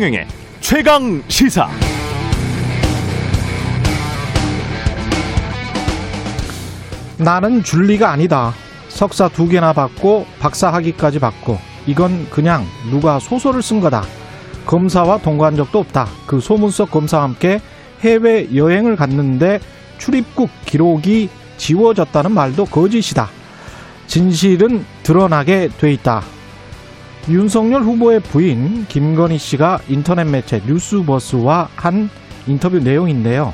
최경영의 최강 시사. 나는 줄리가 아니다. 석사 두 개나 받고 박사 학위까지 받고 이건 그냥 누가 소설을 쓴 거다. 검사와 동거한 적도 없다. 그 소문 속 검사와 함께 해외 여행을 갔는데 출입국 기록이 지워졌다는 말도 거짓이다. 진실은 드러나게 돼 있다. 윤석열 후보의 부인 김건희 씨가 인터넷 매체 뉴스버스와 한 인터뷰 내용인데요.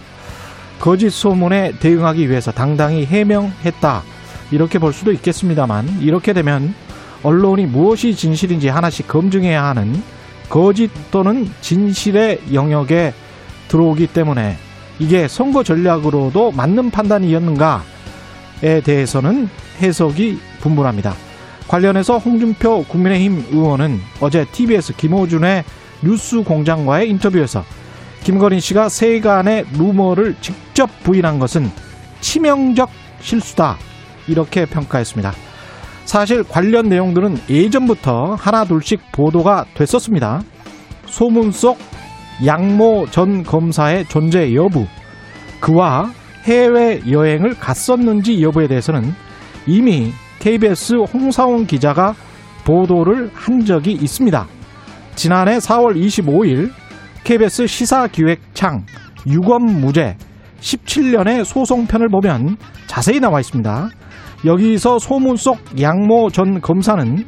거짓 소문에 대응하기 위해서 당당히 해명했다. 이렇게 볼 수도 있겠습니다만 이렇게 되면 언론이 무엇이 진실인지 하나씩 검증해야 하는 거짓 또는 진실의 영역에 들어오기 때문에 이게 선거 전략으로도 맞는 판단이었는가에 대해서는 해석이 분분합니다. 관련해서 홍준표 국민의힘 의원은 어제 TBS 김호준의 뉴스 공장과의 인터뷰에서 김건희 씨가 세간의 루머를 직접 부인한 것은 치명적 실수다. 이렇게 평가했습니다. 사실 관련 내용들은 예전부터 하나둘씩 보도가 됐었습니다. 소문 속 양모 전 검사의 존재 여부, 그와 해외 여행을 갔었는지 여부에 대해서는 이미 KBS 홍사원 기자가 보도를 한 적이 있습니다. 지난해 4월 25일 KBS 시사기획창 유검무죄 17년의 소송편을 보면 자세히 나와 있습니다. 여기서 소문 속 양모 전 검사는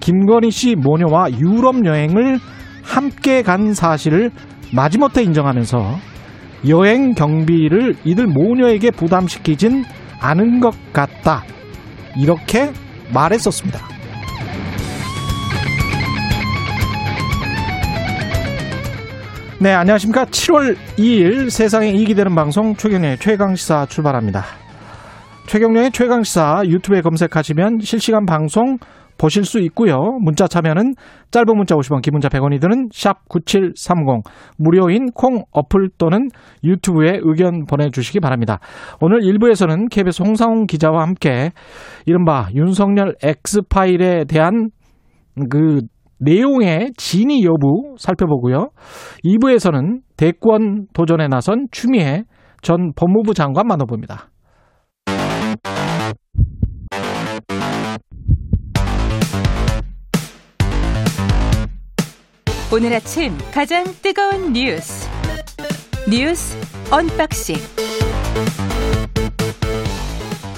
김건희 씨 모녀와 유럽 여행을 함께 간 사실을 마지못해 인정하면서 여행 경비를 이들 모녀에게 부담시키진 않은 것 같다. 이렇게 말했었습니다. 네, 안녕하십니까. 7월 2일 세상에 이익이 되는 방송 최경련의 최강시사 출발합니다. 최경련의 최강시사 유튜브에 검색하시면 실시간 방송 보실 수 있고요. 문자 참여는 짧은 문자 50원, 긴 문자 100원이 드는 샵 9730 무료인 콩 어플 또는 유튜브에 의견 보내주시기 바랍니다. 오늘 1부에서는 KBS 홍상훈 기자와 함께 이른바 윤석열 X파일에 대한 그 내용의 진위 여부 살펴보고요. 2부에서는 대권 도전에 나선 추미애 전 법무부 장관 만나봅니다. 오늘 아침 가장 뜨거운 뉴스 뉴스 unboxing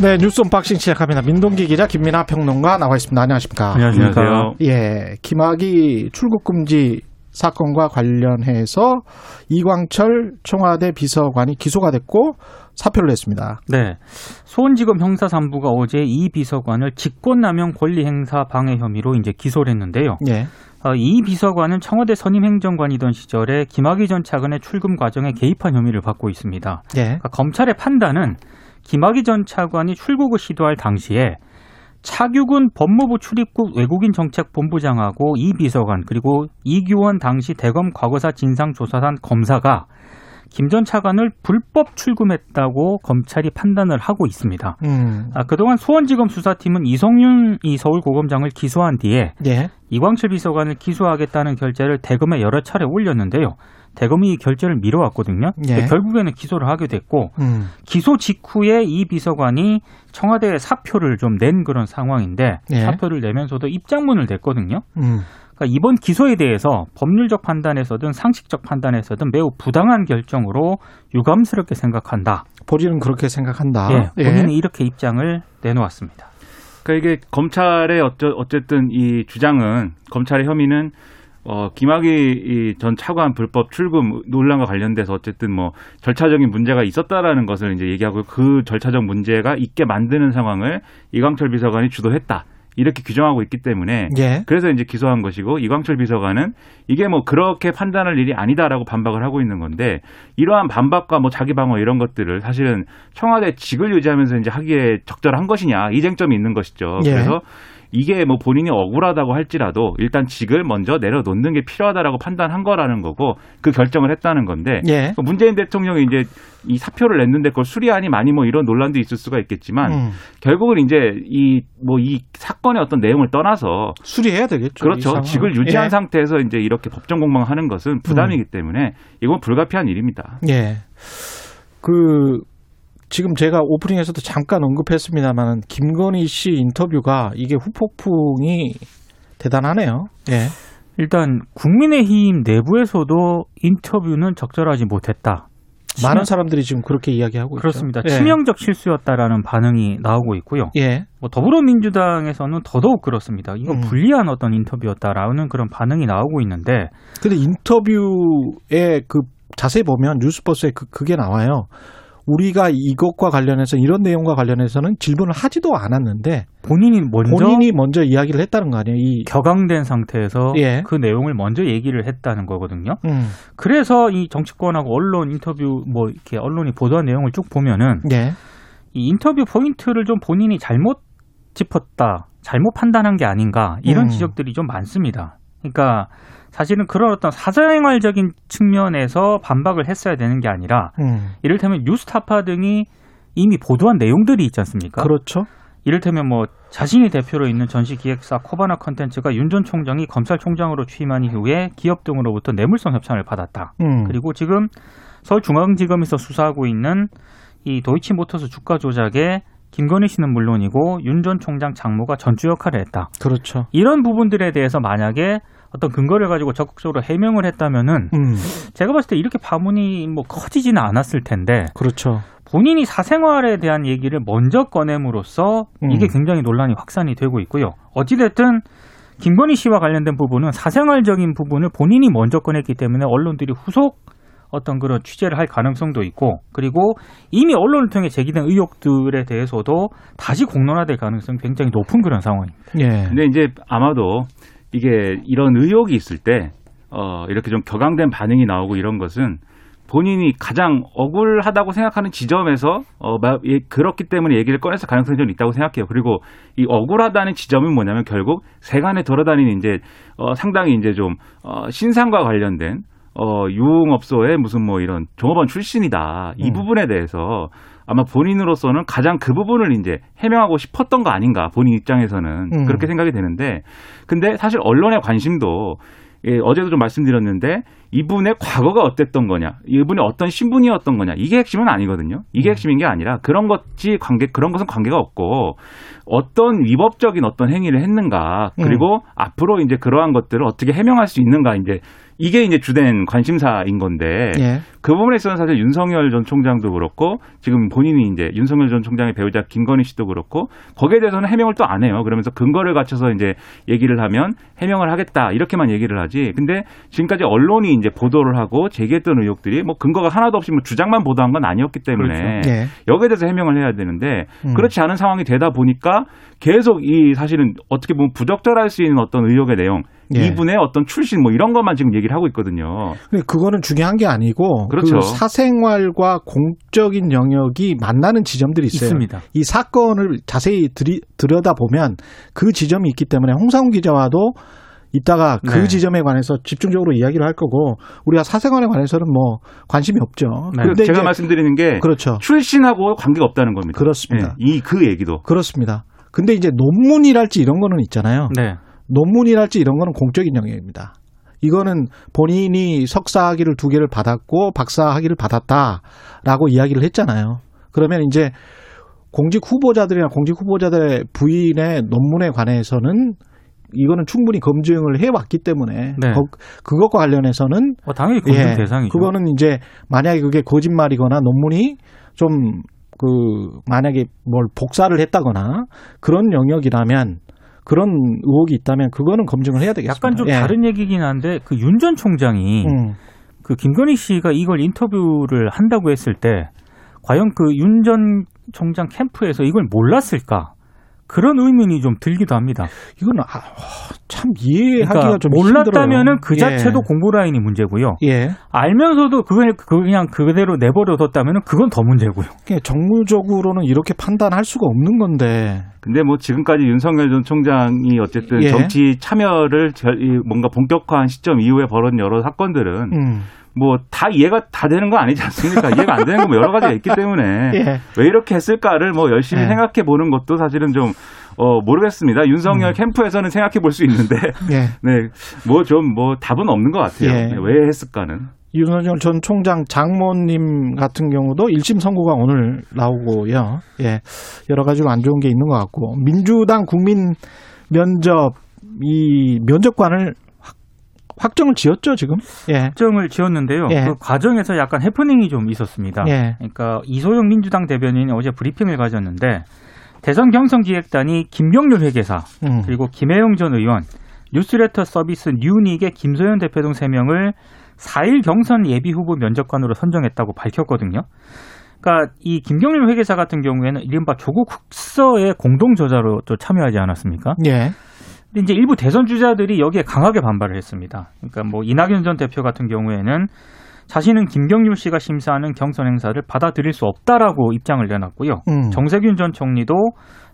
네, 뉴스 unboxing 시작합니다. 민동기 기자, 김민아 평론가 나와 있습니다. 안녕하십니까? 안녕하세요. 예, 김학의 출국 금지 사건과 관련해서 이광철 청와대 비서관이 기소가 됐고 사표를 냈습니다. 네. 수원지검 형사 3부가 어제 이 비서관을 직권남용 권리행사 방해 혐의로 이제 기소를 했는데요. 예. 어, 이 비서관은 청와대 선임 행정관이던 시절에 김학의 전 차관의 출금 과정에 개입한 혐의를 받고 있습니다. 예. 그러니까 검찰의 판단은 김학의 전 차관이 출국을 시도할 당시에 차규근 법무부 출입국 외국인 정책 본부장하고 이 비서관 그리고 이규원 당시 대검 과거사 진상조사단 검사가 김 전 차관을 불법 출금했다고 검찰이 판단을 하고 있습니다. 음. 아, 그동안 수원지검 수사팀은 이성윤 이 서울고검장을 기소한 뒤에 예. 이광철 비서관을 기소하겠다는 결재를 대검에 여러 차례 올렸는데요. 대검이 이 결재를 미뤄왔거든요. 예. 결국에는 기소를 하게 됐고 음. 기소 직후에 이 비서관이 청와대에 사표를 좀 낸 그런 상황인데 예. 사표를 내면서도 입장문을 냈거든요. 음. 그러니까 이번 기소에 대해서 법률적 판단에서든 상식적 판단에서든 매우 부당한 결정으로 유감스럽게 생각한다. 본인은 그렇게 생각한다. 예, 본인이 이렇게 입장을 내놓았습니다. 그러니까 이게 검찰의 어쩌, 어쨌든 이 주장은 검찰의 혐의는 어, 김학의 전 차관 불법 출금 논란과 관련돼서 어쨌든 뭐 절차적인 문제가 있었다라는 것을 이제 얘기하고 그 절차적 문제가 있게 만드는 상황을 이광철 비서관이 주도했다. 이렇게 규정하고 있기 때문에 예. 그래서 이제 기소한 것이고 이광철 비서관은 이게 뭐 그렇게 판단할 일이 아니다라고 반박을 하고 있는 건데 이러한 반박과 뭐 자기 방어 이런 것들을 사실은 청와대 직을 유지하면서 이제 하기에 적절한 것이냐 이 쟁점이 있는 것이죠. 예. 그래서 이게 뭐 본인이 억울하다고 할지라도 일단 직을 먼저 내려놓는 게 필요하다라고 판단한 거라는 거고 그 결정을 했다는 건데 예. 문재인 대통령이 이제 이 사표를 냈는데 그걸 수리하니 많이 뭐 이런 논란도 있을 수가 있겠지만 음. 결국은 이제 이 뭐 이 사건의 어떤 내용을 떠나서 수리해야 되겠죠. 이 그렇죠. 직을 유지한 예. 상태에서 이제 이렇게 법정 공방하는 것은 부담이기 때문에 이건 불가피한 일입니다. 예. 그 지금 제가 오프닝에서도 잠깐 언급했습니다만 김건희 씨 인터뷰가 이게 후폭풍이 대단하네요. 예. 일단 국민의힘 내부에서도 인터뷰는 적절하지 못했다. 많은 사람들이 지금 그렇게 이야기하고 그렇습니다. 있죠. 예. 치명적 실수였다라는 반응이 나오고 있고요. 예. 뭐 더불어민주당에서는 더더욱 그렇습니다. 이건 음. 불리한 어떤 인터뷰였다라는 그런 반응이 나오고 있는데 근데 인터뷰에 그 자세히 보면 뉴스버스에 그, 그게 나와요. 우리가 이것과 관련해서 이런 내용과 관련해서는 질문을 하지도 않았는데 본인이 먼저 본인이 먼저 이야기를 했다는 거 아니에요. 이 격앙된 상태에서 예. 그 내용을 먼저 얘기를 했다는 거거든요. 음. 그래서 이 정치권하고 언론 인터뷰 뭐 이렇게 언론이 보도한 내용을 쭉 보면은 예. 이 인터뷰 포인트를 좀 본인이 잘못 짚었다, 잘못 판단한 게 아닌가 이런 음. 지적들이 좀 많습니다. 그러니까 사실은 그런 어떤 사생활적인 측면에서 반박을 했어야 되는 게 아니라 음. 이를테면 뉴스타파 등이 이미 보도한 내용들이 있지 않습니까? 그렇죠. 이를테면 뭐 자신이 대표로 있는 전시기획사 코바나 컨텐츠가 윤 전 총장이 검찰총장으로 취임한 이후에 기업 등으로부터 뇌물성 협찬을 받았다. 음. 그리고 지금 서울중앙지검에서 수사하고 있는 이 도이치모터스 주가 조작에 김건희 씨는 물론이고 윤 전 총장 장모가 전주 역할을 했다. 그렇죠. 이런 부분들에 대해서 만약에 어떤 근거를 가지고 적극적으로 해명을 했다면은 음. 제가 봤을 때 이렇게 파문이 뭐 커지지는 않았을 텐데 그렇죠. 본인이 사생활에 대한 얘기를 먼저 꺼냄으로써 이게 음. 굉장히 논란이 확산이 되고 있고요. 어찌됐든 김건희 씨와 관련된 부분은 사생활적인 부분을 본인이 먼저 꺼냈기 때문에 언론들이 후속 어떤 그런 취재를 할 가능성도 있고 그리고 이미 언론을 통해 제기된 의혹들에 대해서도 다시 공론화될 가능성이 굉장히 높은 그런 상황입니다. 예. 근데 이제 아마도 이게 이런 의혹이 있을 때 어, 이렇게 좀 격앙된 반응이 나오고 이런 것은 본인이 가장 억울하다고 생각하는 지점에서 어, 마- 예, 그렇기 때문에 얘기를 꺼내서 가능성이 좀 있다고 생각해요. 그리고 이 억울하다는 지점은 뭐냐면 결국 세간에 돌아다니는 이제 어, 상당히 이제 좀 어, 신상과 관련된 어, 유흥업소의 무슨 뭐 이런 종업원 출신이다. 이 음. 부분에 대해서 아마 본인으로서는 가장 그 부분을 이제 해명하고 싶었던 거 아닌가 본인 입장에서는 음. 그렇게 생각이 되는데 근데 사실 언론의 관심도 예, 어제도 좀 말씀드렸는데 이분의 과거가 어땠던 거냐, 이분이 어떤 신분이었던 거냐 이게 핵심은 아니거든요. 이게 음. 핵심인 게 아니라 그런 것이 관계 그런 것은 관계가 없고 어떤 위법적인 어떤 행위를 했는가 음. 그리고 앞으로 이제 그러한 것들을 어떻게 해명할 수 있는가 이제 이게 이제 주된 관심사인 건데 예. 그 부분에 있어서는 사실 윤석열 전 총장도 그렇고 지금 본인이 이제 윤석열 전 총장의 배우자 김건희 씨도 그렇고 거기에 대해서는 해명을 또 안 해요. 그러면서 근거를 갖춰서 이제 얘기를 하면 해명을 하겠다 이렇게만 얘기를 하지. 근데 지금까지 언론이 이제 보도를 하고 제기했던 의혹들이 뭐 근거가 하나도 없이 뭐 주장만 보도한 건 아니었기 때문에 예. 여기에 대해서 해명을 해야 되는데 음. 그렇지 않은 상황이 되다 보니까 계속 이 사실은 어떻게 보면 부적절할 수 있는 어떤 의혹의 내용 예. 이분의 어떤 출신 뭐 이런 것만 지금 얘기를 하고 있거든요. 근데 그거는 중요한 게 아니고 그렇죠. 그 사생활과 공적인 영역이 만나는 지점들이 있어요. 있습니다. 이 사건을 자세히 들이, 들여다 보면 그 지점이 있기 때문에 홍상훈 기자와도 이따가 그 네. 지점에 관해서 집중적으로 이야기를 할 거고 우리가 사생활에 관해서는 뭐 관심이 없죠. 네. 근데 제가 이제 말씀드리는 게 그렇죠. 출신하고 관계가 없다는 겁니다. 그렇습니다. 이그 얘기도 그렇습니다. 근데 이제 논문이랄지 이런 거는 있잖아요. 네. 논문이랄지 이런 거는 공적인 영역입니다. 이거는 본인이 석사 학위를 두 개를 받았고 박사 학위를 받았다라고 이야기를 했잖아요. 그러면 이제 공직 후보자들이나 공직 후보자들의 부인의 논문에 관해서는 이거는 충분히 검증을 해왔기 때문에 네. 거- 그것과 관련해서는 어, 당연히 검증 예, 대상이죠. 그거는 이제 만약에 그게 거짓말이거나 논문이 좀 그 만약에 뭘 복사를 했다거나 그런 영역이라면 그런 의혹이 있다면 그거는 검증을 해야 되겠습니다. 약간 좀 예. 다른 얘기긴 한데 그 윤 전 총장이 음, 그 김건희 씨가 이걸 인터뷰를 한다고 했을 때 과연 그 윤 전 총장 캠프에서 이걸 몰랐을까? 그런 의문이 좀 들기도 합니다. 이건 아, 참 이해하기가 그러니까 좀 몰랐다면은 그 힘들어요. 자체도 예. 공보 라인이 문제고요. 예. 알면서도 그걸 그냥 그대로 내버려뒀다면은 그건 더 문제고요. 그냥 정무적으로는 이렇게 판단할 수가 없는 건데. 근데 뭐 지금까지 윤석열 전 총장이 어쨌든 예. 정치 참여를 뭔가 본격화한 시점 이후에 벌어진 여러 사건들은 음. 뭐 다 이해가 다 되는 건 아니지 않습니까? 이해가 안 되는 건 뭐 여러 가지가 있기 때문에 예. 왜 이렇게 했을까를 뭐 열심히 예. 생각해 보는 것도 사실은 좀 어, 모르겠습니다. 윤석열 음. 캠프에서는 생각해 볼 수 있는데 예. 네, 뭐 좀뭐 답은 없는 것 같아요. 예. 네, 왜 했을까는. 윤석열 전 총장 장모님 같은 경우도 1심 선고가 오늘 나오고요. 예. 여러 가지로 안 좋은 게 있는 것 같고. 민주당 국민 면접, 이 면접관을 확- 확정을 지었죠, 지금? 예. 확정을 지었는데요. 예. 그 과정에서 약간 해프닝이 좀 있었습니다. 예. 그러니까 이소영 민주당 대변인이 어제 브리핑을 가졌는데 대선 경선 기획단이 김경률 회계사 음. 그리고 김혜영 전 의원, 뉴스레터 서비스 뉴닉의 김소연 대표 등 3명을 4일 경선 예비 후보 면접관으로 선정했다고 밝혔거든요. 그러니까 이 김경률 회계사 같은 경우에는 이른바 조국 흑서의 공동 저자로 또 참여하지 않았습니까? 예. 근데 이제 일부 대선 주자들이 여기에 강하게 반발을 했습니다. 그러니까 뭐 이낙연 전 대표 같은 경우에는 자신은 김경률 씨가 심사하는 경선 행사를 받아들일 수 없다라고 입장을 내놨고요. 음. 정세균 전 총리도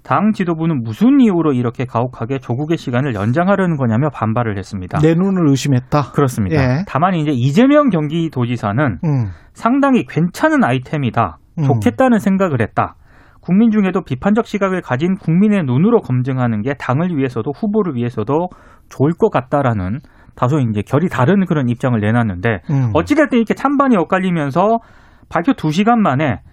당 지도부는 무슨 이유로 이렇게 가혹하게 조국의 시간을 연장하려는 거냐며 반발을 했습니다. 내 눈을 의심했다. 그렇습니다. 예. 다만 이제 이재명 경기도지사는 음. 상당히 괜찮은 아이템이다. 음. 좋겠다는 생각을 했다. 국민 중에도 비판적 시각을 가진 국민의 눈으로 검증하는 게 당을 위해서도 후보를 위해서도 좋을 것 같다라는 다소 이제 결이 다른 그런 입장을 내놨는데 음. 어찌됐든 이렇게 찬반이 엇갈리면서 발표 2시간 만에 아,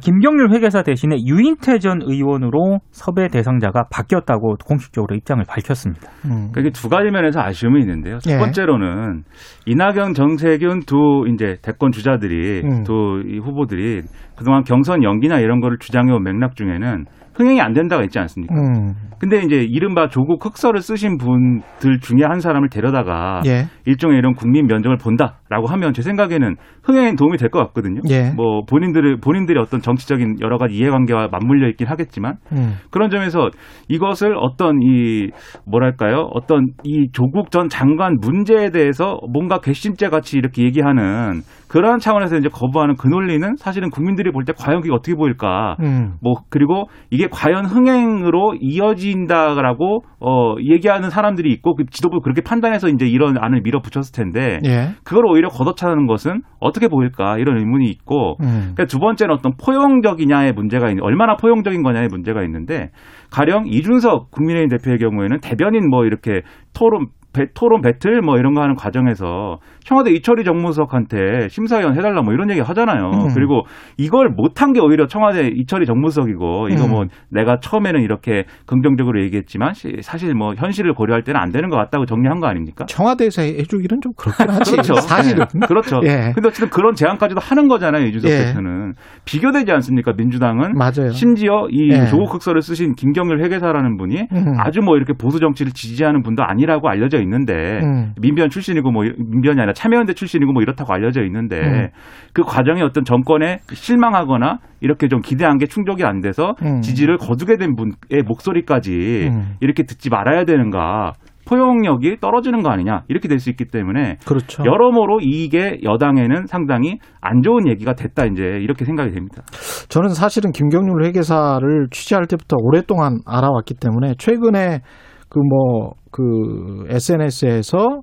김경률 회계사 대신에 유인태 전 의원으로 섭외 대상자가 바뀌었다고 공식적으로 입장을 밝혔습니다. 음. 그게 두 가지 면에서 아쉬움이 있는데요. 첫 예. 번째로는 이낙연, 정세균 두 이제 대권 주자들이 음. 두이 후보들이 그동안 경선 연기나 이런 거를 주장해온 맥락 중에는 흥행이 안 된다가 있지 않습니까? 음. 근데 이제 이른바 조국 흑서를 쓰신 분들 중에 한 사람을 데려다가 예. 일종의 이런 국민 면접을 본다라고 하면 제 생각에는 흥행에 도움이 될 것 같거든요. 예. 뭐 본인들의 본인들의 어떤 정치적인 여러 가지 이해관계와 맞물려 있긴 하겠지만 음. 그런 점에서 이것을 어떤 이 뭐랄까요 어떤 이 조국 전 장관 문제에 대해서 뭔가 괘씸죄 같이 이렇게 얘기하는 그런 차원에서 이제 거부하는 그 논리는 사실은 국민들이 볼 때 과연 그게 어떻게 보일까 음. 뭐 그리고 이게 과연 흥행으로 이어진다라고 어 얘기하는 사람들이 있고 그 지도부 그렇게 판단해서 이제 이런 안을 밀어붙였을 텐데 예. 그걸 오히려 걷어차는 것은 어 떻게 보일까 이런 의문이 있고 음. 두 번째는 어떤 포용적이냐의 문제가 있는 얼마나 포용적인 거냐의 문제가 있는데 가령 이준석 국민의힘 대표의 경우에는 대변인 뭐 이렇게 토론 배- 토론 배틀 뭐 이런 거 하는 과정에서 청와대 이철희 정무수석한테 심사위원 해달라 뭐 이런 얘기 하잖아요. 음. 그리고 이걸 못한 게 오히려 청와대 이철희 정무수석이고 이거 음. 뭐 내가 처음에는 이렇게 긍정적으로 얘기했지만 시- 사실 뭐 현실을 고려할 때는 안 되는 것 같다고 정리한 거 아닙니까? 청와대에서 해주기는 좀 그렇긴 하지. 그렇죠. 사실은. 네. 그렇죠. 예. 근데 어쨌든 그런 제안까지도 하는 거잖아요, 이준석 예. 대표는. 비교되지 않습니까, 민주당은? 맞아요. 심지어 이 예. 조국 흑서를 쓰신 김경률 회계사라는 분이 음. 아주 뭐 이렇게 보수 정치를 지지하는 분도 아니라고 알려져 있는데 음. 민변 출신이고 뭐 민변이 아니라 참여연대 출신이고 뭐 이렇다고 알려져 있는데 음. 그 과정에 어떤 정권에 실망하거나 이렇게 좀 기대한 게 충족이 안 돼서 음. 지지를 거두게 된 분의 목소리까지 음. 이렇게 듣지 말아야 되는가 포용력이 떨어지는 거 아니냐 이렇게 될 수 있기 때문에 그렇죠. 여러모로 이게 여당에는 상당히 안 좋은 얘기가 됐다 이제 이렇게 생각이 됩니다. 저는 사실은 김경률 회계사를 취재할 때부터 오랫동안 알아왔기 때문에 최근에 그 뭐그 SNS에서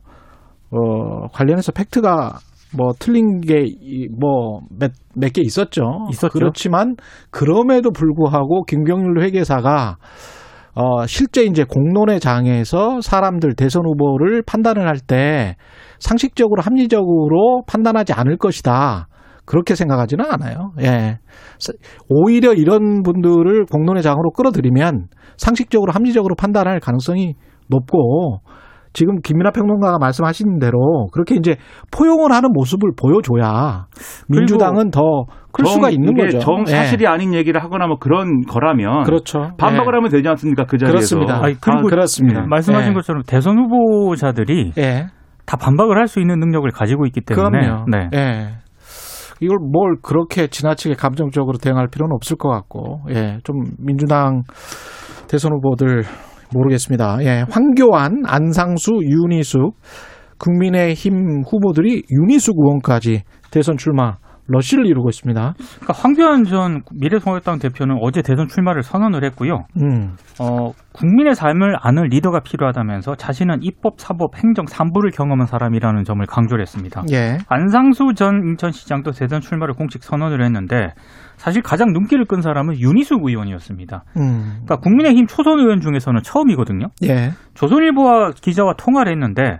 어 관련해서 팩트가 뭐 틀린 게 뭐 몇 몇 개 있었죠. 있었죠. 그렇지만 그럼에도 불구하고 김경률 회계사가 어 실제 이제 공론의 장에서 사람들 대선 후보를 판단을 할 때 상식적으로 합리적으로 판단하지 않을 것이다. 그렇게 생각하지는 않아요. 예. 사- 오히려 이런 분들을 공론의 장으로 끌어들이면 상식적으로 합리적으로 판단할 가능성이 높고 지금 김민하 평론가가 말씀하신 대로 그렇게 이제 포용을 하는 모습을 보여줘야 민주당은 더 클 수가 정- 있는 이게 거죠. 정 사실이 아닌 얘기를 하거나 뭐 그런 거라면 예. 그렇죠. 반박을 예. 하면 되지 않습니까 그 자리에서. 그렇습니다. 아니, 그리고 아, 그렇습니다. 말씀하신 예. 것처럼 대선 후보자들이 예. 다 반박을 할 수 있는 능력을 가지고 있기 때문에 그럼요. 네. 예. 이걸 뭘 그렇게 지나치게 감정적으로 대응할 필요는 없을 것 같고, 예, 좀 민주당 대선 후보들 모르겠습니다. 예, 황교안, 안상수, 윤희숙, 국민의힘 후보들이 윤희숙 의원까지 대선 출마 러시를 이루고 있습니다. 그러니까 황교안 전 미래통합당 대표는 어제 대선 출마를 선언을 했고요. 음, 어, 국민의 삶을 아는 리더가 필요하다면서 자신은 입법, 사법, 행정 3부를 경험한 사람이라는 점을 강조를 했습니다. 예, 안상수 전 인천시장도 대선 출마를 공식 선언을 했는데 사실 가장 눈길을 끈 사람은 윤희숙 의원이었습니다. 음, 그러니까 국민의힘 초선 의원 중에서는 처음이거든요. 예, 조선일보와 기자와 통화를 했는데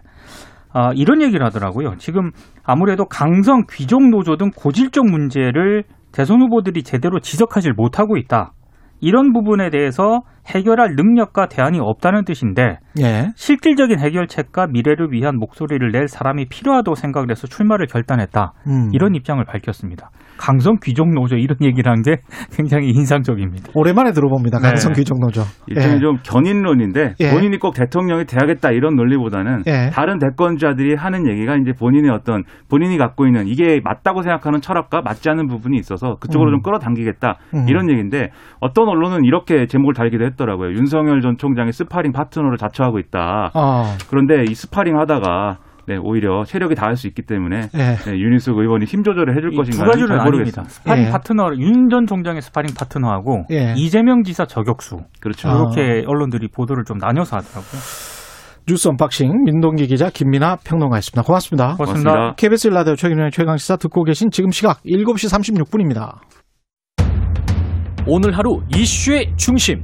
아, 이런 얘기를 하더라고요. 지금 아무래도 강성 귀족 노조 등 고질적 문제를 대선 후보들이 제대로 지적하지 못하고 있다. 이런 부분에 대해서 해결할 능력과 대안이 없다는 뜻인데 예, 실질적인 해결책과 미래를 위한 목소리를 낼 사람이 필요하다고 생각을 해서 출마를 결단했다. 음. 이런 입장을 밝혔습니다. 강성 귀족 노조 이런 얘기를 한 게 굉장히 인상적입니다. 오랜만에 들어봅니다. 네. 강성 귀족 노조. 일종의 예, 좀 견인론인데 예. 본인이 꼭 대통령이 돼야겠다 이런 논리보다는 예. 다른 대권자들이 하는 얘기가 이제 본인의 어떤 본인이 갖고 있는 이게 맞다고 생각하는 철학과 맞지 않는 부분이 있어서 그쪽으로 음. 좀 끌어당기겠다 음. 이런 얘기인데 어떤 언론은 이렇게 제목을 달기도 했더라고요. 윤석열 전 총장이 스파링 파트너를 자처하고 있다. 어, 그런데 이 스파링 하다가 네, 오히려 체력이 닳을 수 있기 때문에 예, 네, 윤희숙 의원이 힘 조절을 해줄 이 것인가 두 가지는 잘 아닙니다. 모르겠습니다. 스파링 예. 파트너 윤 전 총장의 스파링 파트너하고 예. 이재명 지사 저격수 그렇죠. 아. 이렇게 언론들이 보도를 좀 나눠서 하더라고요. 뉴스 unboxing 민동기 기자 김민아 평론가였습니다. 고맙습니다. 고맙습니다. 고맙습니다. KBS 라디오 최경영의 최강시사 듣고 계신 지금 시각 7시 36분입니다. 오늘 하루 이슈의 중심.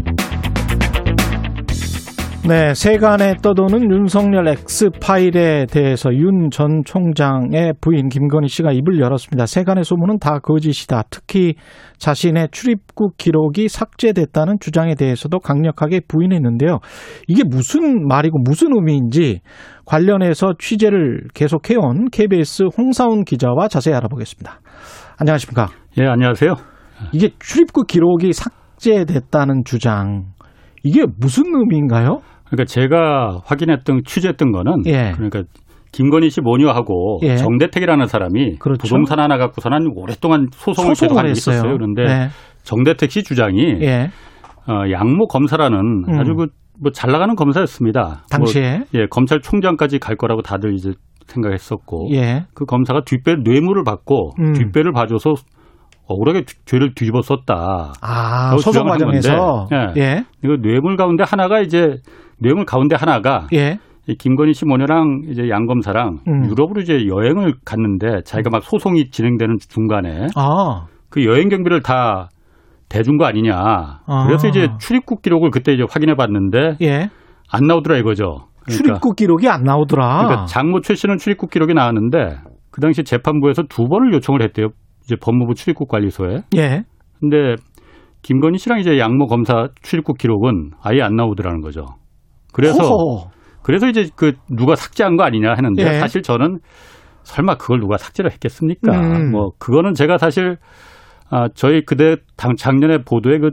네, 세간에 떠도는 윤석열 X파일에 대해서 윤 전 총장의 부인 김건희 씨가 입을 열었습니다. 세간의 소문은 다 거짓이다. 특히 자신의 출입국 기록이 삭제됐다는 주장에 대해서도 강력하게 부인했는데요. 이게 무슨 말이고 무슨 의미인지 관련해서 취재를 계속해온 KBS 홍사훈 기자와 자세히 알아보겠습니다. 안녕하십니까. 예, 안녕하세요. 이게 출입국 기록이 삭제됐다는 주장. 이게 무슨 의미인가요? 그러니까 제가 확인했던 취재했던 거는 예. 그러니까 김건희 씨 모녀하고 예. 정대택이라는 사람이 그렇죠. 부동산 하나 갖고서는 한 오랫동안 소송을 계속 소송을 하고 했어요. 있었어요. 그런데 네. 정대택 씨 주장이 예. 어, 양모 검사라는 음. 아주 그 뭐잘 나가는 검사였습니다. 당시에 뭐, 예, 검찰총장까지 갈 거라고 다들 이제 생각했었고 예. 그 검사가 뒷배 뇌물을 받고 음. 뒷배를 봐줘서 억울하게 뒤- 죄를 뒤집어 썼다. 아, 소송 과정에서 건데, 예. 이거 뇌물 가운데 하나가 이제 뇌물 가운데 하나가 예. 이 김건희 씨 모녀랑 이제 양 검사랑 음. 유럽으로 이제 여행을 갔는데 자기가 막 소송이 진행되는 중간에 아. 그 여행 경비를 다 대준 거 아니냐. 아. 그래서 이제 출입국 기록을 그때 이제 확인해 봤는데 예. 안 나오더라 이거죠. 그러니까, 출입국 기록이 안 나오더라. 그러니까 장모 최 씨는 출입국 기록이 나왔는데 그 당시 재판부에서 두 번을 요청을 했대요. 이제 법무부 출입국 관리소에. 예. 근데 김건희 씨랑 이제 양모 검사 출입국 기록은 아예 안 나오더라는 거죠. 그래서 호호. 그래서 이제 그 누가 삭제한 거 아니냐 했는데 예. 사실 저는 설마 그걸 누가 삭제를 했겠습니까? 음. 뭐 그거는 제가 사실 아 저희 그때 당 작년에 보도에 그,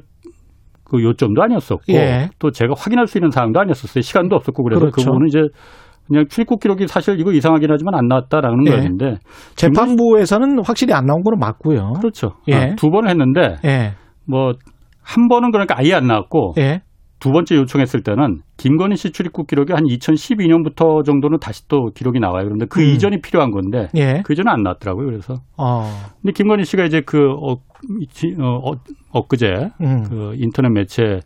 그 요점도 아니었었고 예. 또 제가 확인할 수 있는 사항도 아니었었어요. 시간도 없었고 그래서 그 그렇죠. 부분은 이제 그냥 출입국 기록이 사실 이거 이상하긴 하지만 안 나왔다라는 예. 것인데 재판부에서는 확실히 안 나온 거는 맞고요. 그렇죠. 예. 아, 두 번을 했는데 예. 뭐한 번은 그러니까 아예 안 나왔고 예. 두 번째 요청했을 때는 김건희 씨 출입국 기록이 한 2012년부터 정도는 다시 또 기록이 나와요. 그런데 그 음. 이전이 필요한 건데 예. 그 이전은 안 나왔더라고요. 그래서 어. 근데 김건희 씨가 이제 그 어, 지- 어, 어, 엊그제 음. 그 인터넷 매체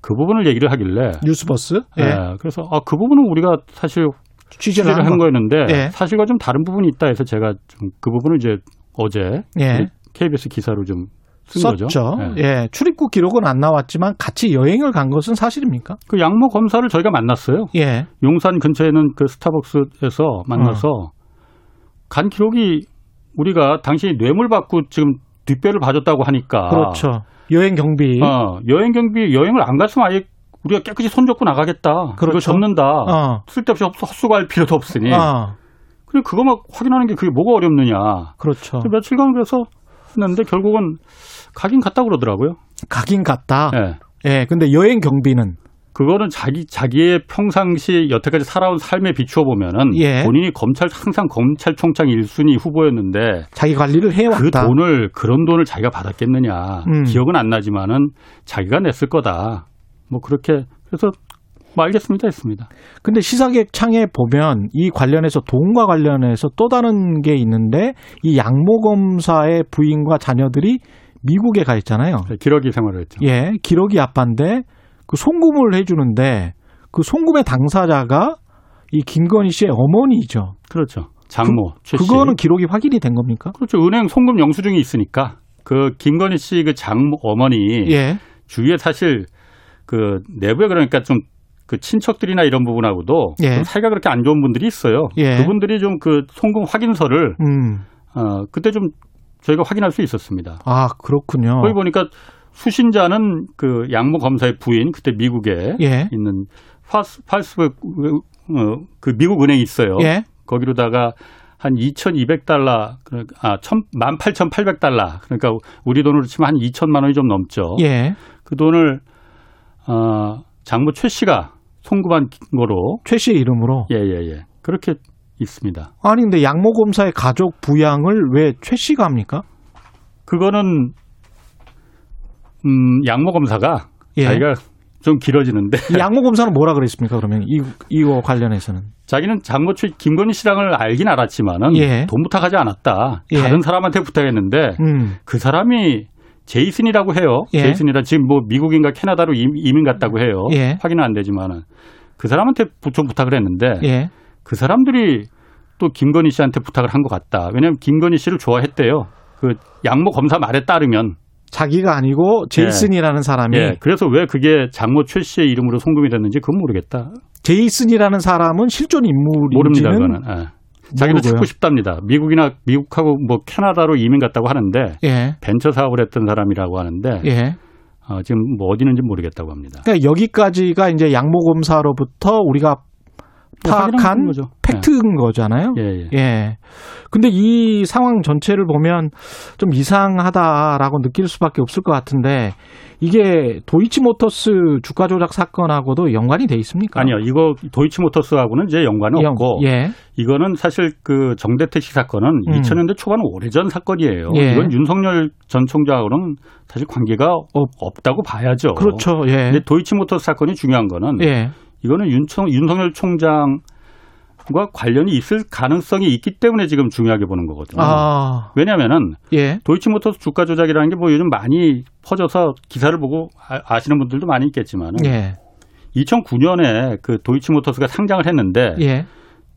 그 부분을 얘기를 하길래 뉴스버스. 예. 예, 그래서 아, 그 부분은 우리가 사실 취재를 취재를 한한 거. 거였는데 예. 사실과 좀 다른 부분이 있다 해서 제가 좀 그 부분을 이제 어제 예. KBS 기사로 좀. 썼죠. 예. 예. 출입국 기록은 안 나왔지만 같이 여행을 간 것은 사실입니까? 그 양모 검사를 저희가 만났어요. 예. 용산 근처에 있는 그 스타벅스에서 만나서 어. 간 기록이 우리가 당신이 뇌물 받고 지금 뒷배를 봐줬다고 하니까 그렇죠. 여행 경비. 어, 여행 경비 여행을 안 갔으면 아예 우리가 깨끗이 손 접고 나가겠다. 그걸 그렇죠. 접는다. 어. 쓸데없이 헛- 헛수고할 필요도 없으니. 아. 그래 그거 막 확인하는 게 그게 뭐가 어렵느냐. 그렇죠. 며칠간 그래서 했는데 결국은 가긴 갔다 그러더라고요. 가긴 갔다. 예. 예. 근데 여행 경비는 그거는 자기 자기의 평상시 여태까지 살아온 삶에 비추어 보면은 예. 본인이 검찰 항상 검찰총장 1순위 후보였는데 자기 관리를 그 해왔다. 돈을 그런 돈을 자기가 받았겠느냐 음. 기억은 안 나지만은 자기가 냈을 거다. 뭐 그렇게 그래서 뭐 알겠습니다 했습니다. 근데 시사객 창에 보면 이 관련해서 돈과 관련해서 또 다른 게 있는데 이 양모 검사의 부인과 자녀들이 미국에 가 있잖아요. 기러기 생활을 했죠. 예, 기러기 아빠인데 그 송금을 해주는데 그 송금의 당사자가 이 김건희 씨의 어머니죠. 그렇죠. 장모 최 씨. 그거는 기록이 확인이 된 겁니까? 그렇죠. 은행 송금 영수증이 있으니까 그 김건희 씨 그 장모 어머니 예, 주위에 사실 그 내부에 그러니까 좀 그 친척들이나 이런 부분하고도 예. 좀 사이가 그렇게 안 좋은 분들이 있어요. 예. 그분들이 좀 그 송금 확인서를 음, 어 그때 좀 저희가 확인할 수 있었습니다. 아 그렇군요. 거기 보니까 수신자는 그 양모 검사의 부인 그때 미국에 예, 있는 파스 파스 어, 그 미국 은행이 있어요. 예, 거기로다가 한 2,200달러, 그러니까 아, 18,800달러. 그러니까 우리 돈으로 치면 한 2천만 원이 좀 넘죠. 예. 그 돈을 어, 장모 최 씨가 송금한 거로 최 씨의 이름으로. 예, 예, 예. 그렇게 있습니다. 아니 근데 양모 검사의 가족 부양을 왜 최 씨가 합니까? 그거는 음, 양모 검사가 예. 자기가 좀 길어지는데 이 양모 검사는 뭐라 그랬습니까? 그러면 이 이거 관련해서는 자기는 장모 최 김건희 씨랑을 알긴 알았지만은 예. 돈 부탁하지 않았다. 예. 다른 사람한테 부탁했는데 음, 그 사람이 제이슨이라고 해요. 예. 제이슨이라 지금 뭐 미국인가 캐나다로 임- 이민 갔다고 해요. 예. 확인은 안 되지만은 그 사람한테 부- 좀 부탁을 했는데 예, 그 사람들이 또 김건희 씨한테 부탁을 한 것 같다. 왜냐하면 김건희 씨를 좋아했대요. 그 양모 검사 말에 따르면 자기가 아니고 제이슨이라는 사람이 예. 그래서 왜 그게 장모 최 씨의 이름으로 송금이 됐는지 그건 모르겠다. 제이슨이라는 사람은 실존 모릅니다. 인물인지는 그거는. 예. 자기도. 찾고 싶답니다. 미국이나 미국하고 뭐 캐나다로 이민 갔다고 하는데 예, 벤처 사업을 했던 사람이라고 하는데 예. 어, 지금 뭐 어디 있는지 모르겠다고 합니다. 그러니까 여기까지가 이제 양모 검사로부터 우리가 파악한 거죠. 팩트인 거잖아요. 예, 예. 예. 근데 이 상황 전체를 보면 좀 이상하다라고 느낄 수밖에 없을 것 같은데 이게 도이치모터스 주가 조작 사건하고도 연관이 돼 있습니까? 아니요, 이거 도이치모터스하고는 이제 연관이 영- 없고 예. 이거는 사실 그 정대택 씨 사건은 음. 2000년대 초반 오래전 사건이에요. 예. 이건 윤석열 전 총장하고는 사실 관계가 없, 없다고 봐야죠. 그렇죠. 예. 근데 도이치모터스 사건이 중요한 거는 예. 이거는 윤청, 윤석열 총장 과 관련이 있을 가능성이 있기 때문에 지금 중요하게 보는 거거든요. 아. 왜냐하면은 예. 도이치모터스 주가 조작이라는 게 뭐 요즘 많이 퍼져서 기사를 보고 아- 아시는 분들도 많이 있겠지만 은 예. 2009년에 그 도이치모터스가 상장을 했는데 예.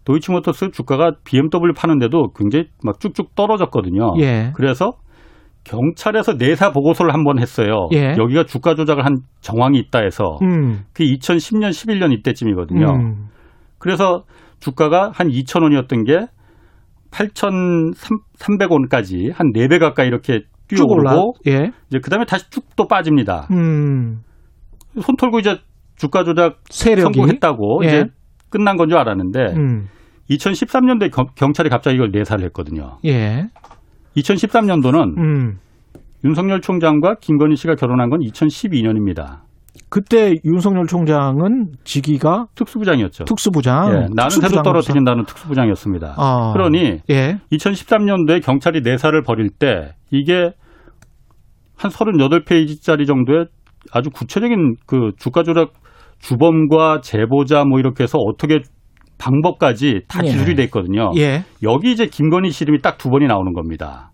도이치모터스 주가가 BMW 파는데도 굉장히 막 쭉쭉 떨어졌거든요. 예. 그래서 경찰에서 내사 보고서를 한 번 했어요. 예. 여기가 주가 조작을 한 정황이 있다 해서 음. 그게 2010년 11년 이때쯤이거든요. 음. 그래서 주가가 한 2,000원이었던 게 8,300원까지 한 4배 가까이 이렇게. 뛰어오르고 예. 이제 그다음에 다시 쭉 또 빠집니다. 음. 손 털고 이제 주가 조작 세력이 선고했다고 예. 이제 끝난 건 줄 알았는데 음. 2013년도에 경 찰이 갑자기 이걸 내사를 했거든요. 예. 2013년도는 음. 윤석열 총장과 김건희 씨가 결혼한 건 2012년입니다. 그때 윤석열 총장은 직위가 특수부장이었죠. 특수부장. 예, 나는 새도. 떨어뜨린다는 특수부장이었습니다. 아. 그러니 예. 2013년도에 경찰이 내사를 벌일 때 이게 한 38페이지짜리 정도의 아주 구체적인 그 주가 조작 주범과 제보자 뭐 이렇게 해서 어떻게 방법까지 다 예. 기술이 돼 있거든요. 예. 여기 이제 김건희 씨 이름이 딱 두 번이 나오는 겁니다.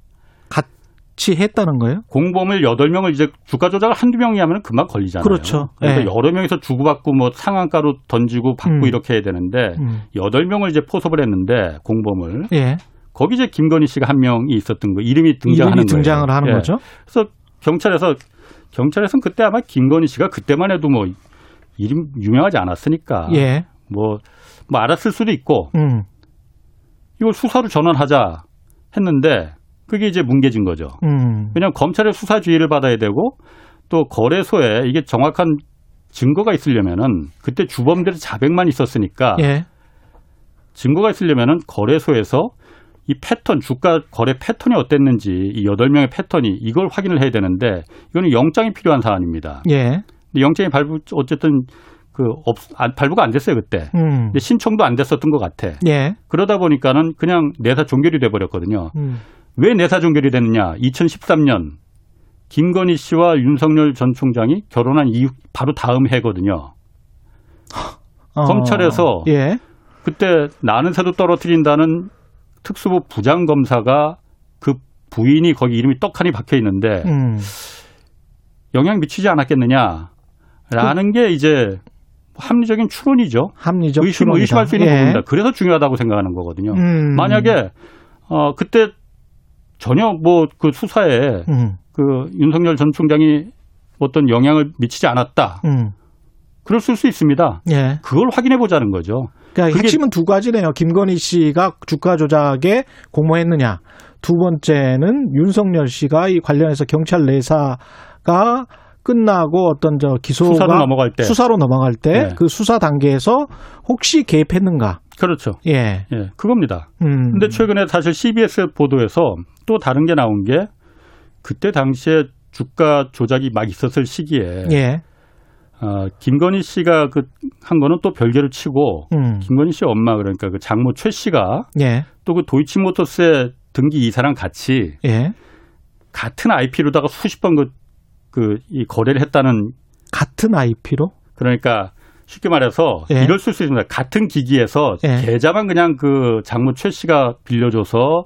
같이 했다는 거예요? 공범을 8명을 이제 주가 조작을 한두 명이 하면 금방 걸리잖아요. 그렇죠. 그러니까 예. 여러 명이서 주고받고 뭐 상한가로 던지고 받고 음. 이렇게 해야 되는데 음. 여덟 명을 이제 포섭을 했는데 공범을 예. 거기 이제 김건희 씨가 한 명이 있었던 거 이름이 등장하는 이름이 등장을 거예요. 하는 예. 거죠. 그래서 경찰에서 경찰에서는 그때 아마 김건희 씨가 그때만 해도 뭐 이름 유명하지 않았으니까 예. 뭐, 뭐 알았을 수도 있고 음. 이걸 수사로 전환하자 했는데 그게 이제 뭉개진 거죠. 음. 왜냐하면 검찰의 수사 지휘를 받아야 되고 또 거래소에 이게 정확한 증거가 있으려면은 그때 주범들의 자백만 있었으니까 예. 증거가 있으려면은 거래소에서 이 패턴 주가 거래 패턴이 어땠는지 이 여덟 명의 패턴이 이걸 확인을 해야 되는데 이거는 영장이 필요한 사안입니다. 예. 영장이 발부 어쨌든 그 없, 안, 발부가 안 됐어요 그때. 음. 신청도 안 됐었던 것 같아. 예. 그러다 보니까는 그냥 내사 종결이 돼 버렸거든요. 음. 왜 내사 종결이 됐느냐? 2013년 김건희 씨와 윤석열 전 총장이 결혼한 이후 바로 다음 해거든요. 어. 검찰에서 예. 그때 나는 새도 떨어뜨린다는 특수부 부장 검사가 그 부인이 거기 이름이 떡하니 박혀 있는데 음. 영향 미치지 않았겠느냐라는 게 이제 합리적인 추론이죠. 합리적 의심 추론이다. 의심할 수 있는 예. 부분이다. 그래서 중요하다고 생각하는 거거든요. 음. 만약에 어 그때 전혀 뭐 그 수사에 음. 그 윤석열 전 총장이 어떤 영향을 미치지 않았다. 음. 그럴 수 있습니다. 예. 그걸 확인해 보자는 거죠. 그러니까 핵심은 두 가지네요. 김건희 씨가 주가 조작에 공모했느냐. 두 번째는 윤석열 씨가 이 관련해서 경찰 내사가 끝나고 어떤 저 기소가 수사로 넘어갈 때. 수사로 넘어갈 때 네. 그 수사 단계에서 혹시 개입했는가? 그렇죠. 예. 예, 그겁니다. 음. 근데 최근에 사실 CBS 보도에서 또 다른 게 나온 게 그때 당시에 주가 조작이 막 있었을 시기에 예. 어, 김건희 씨가 그 한 거는 또 별개로 치고 음. 김건희 씨 엄마 그러니까 그 장모 최 씨가 예. 또그 도이치모터스의 등기 이사랑 같이 예. 같은 IP로다가 수십 번 그 그 이 거래를 했다는 같은 IP로? 그러니까 쉽게 말해서 예. 이럴 수 있습니다. 같은 기기에서 예. 계좌만 그냥 그 장모 최 씨가 빌려줘서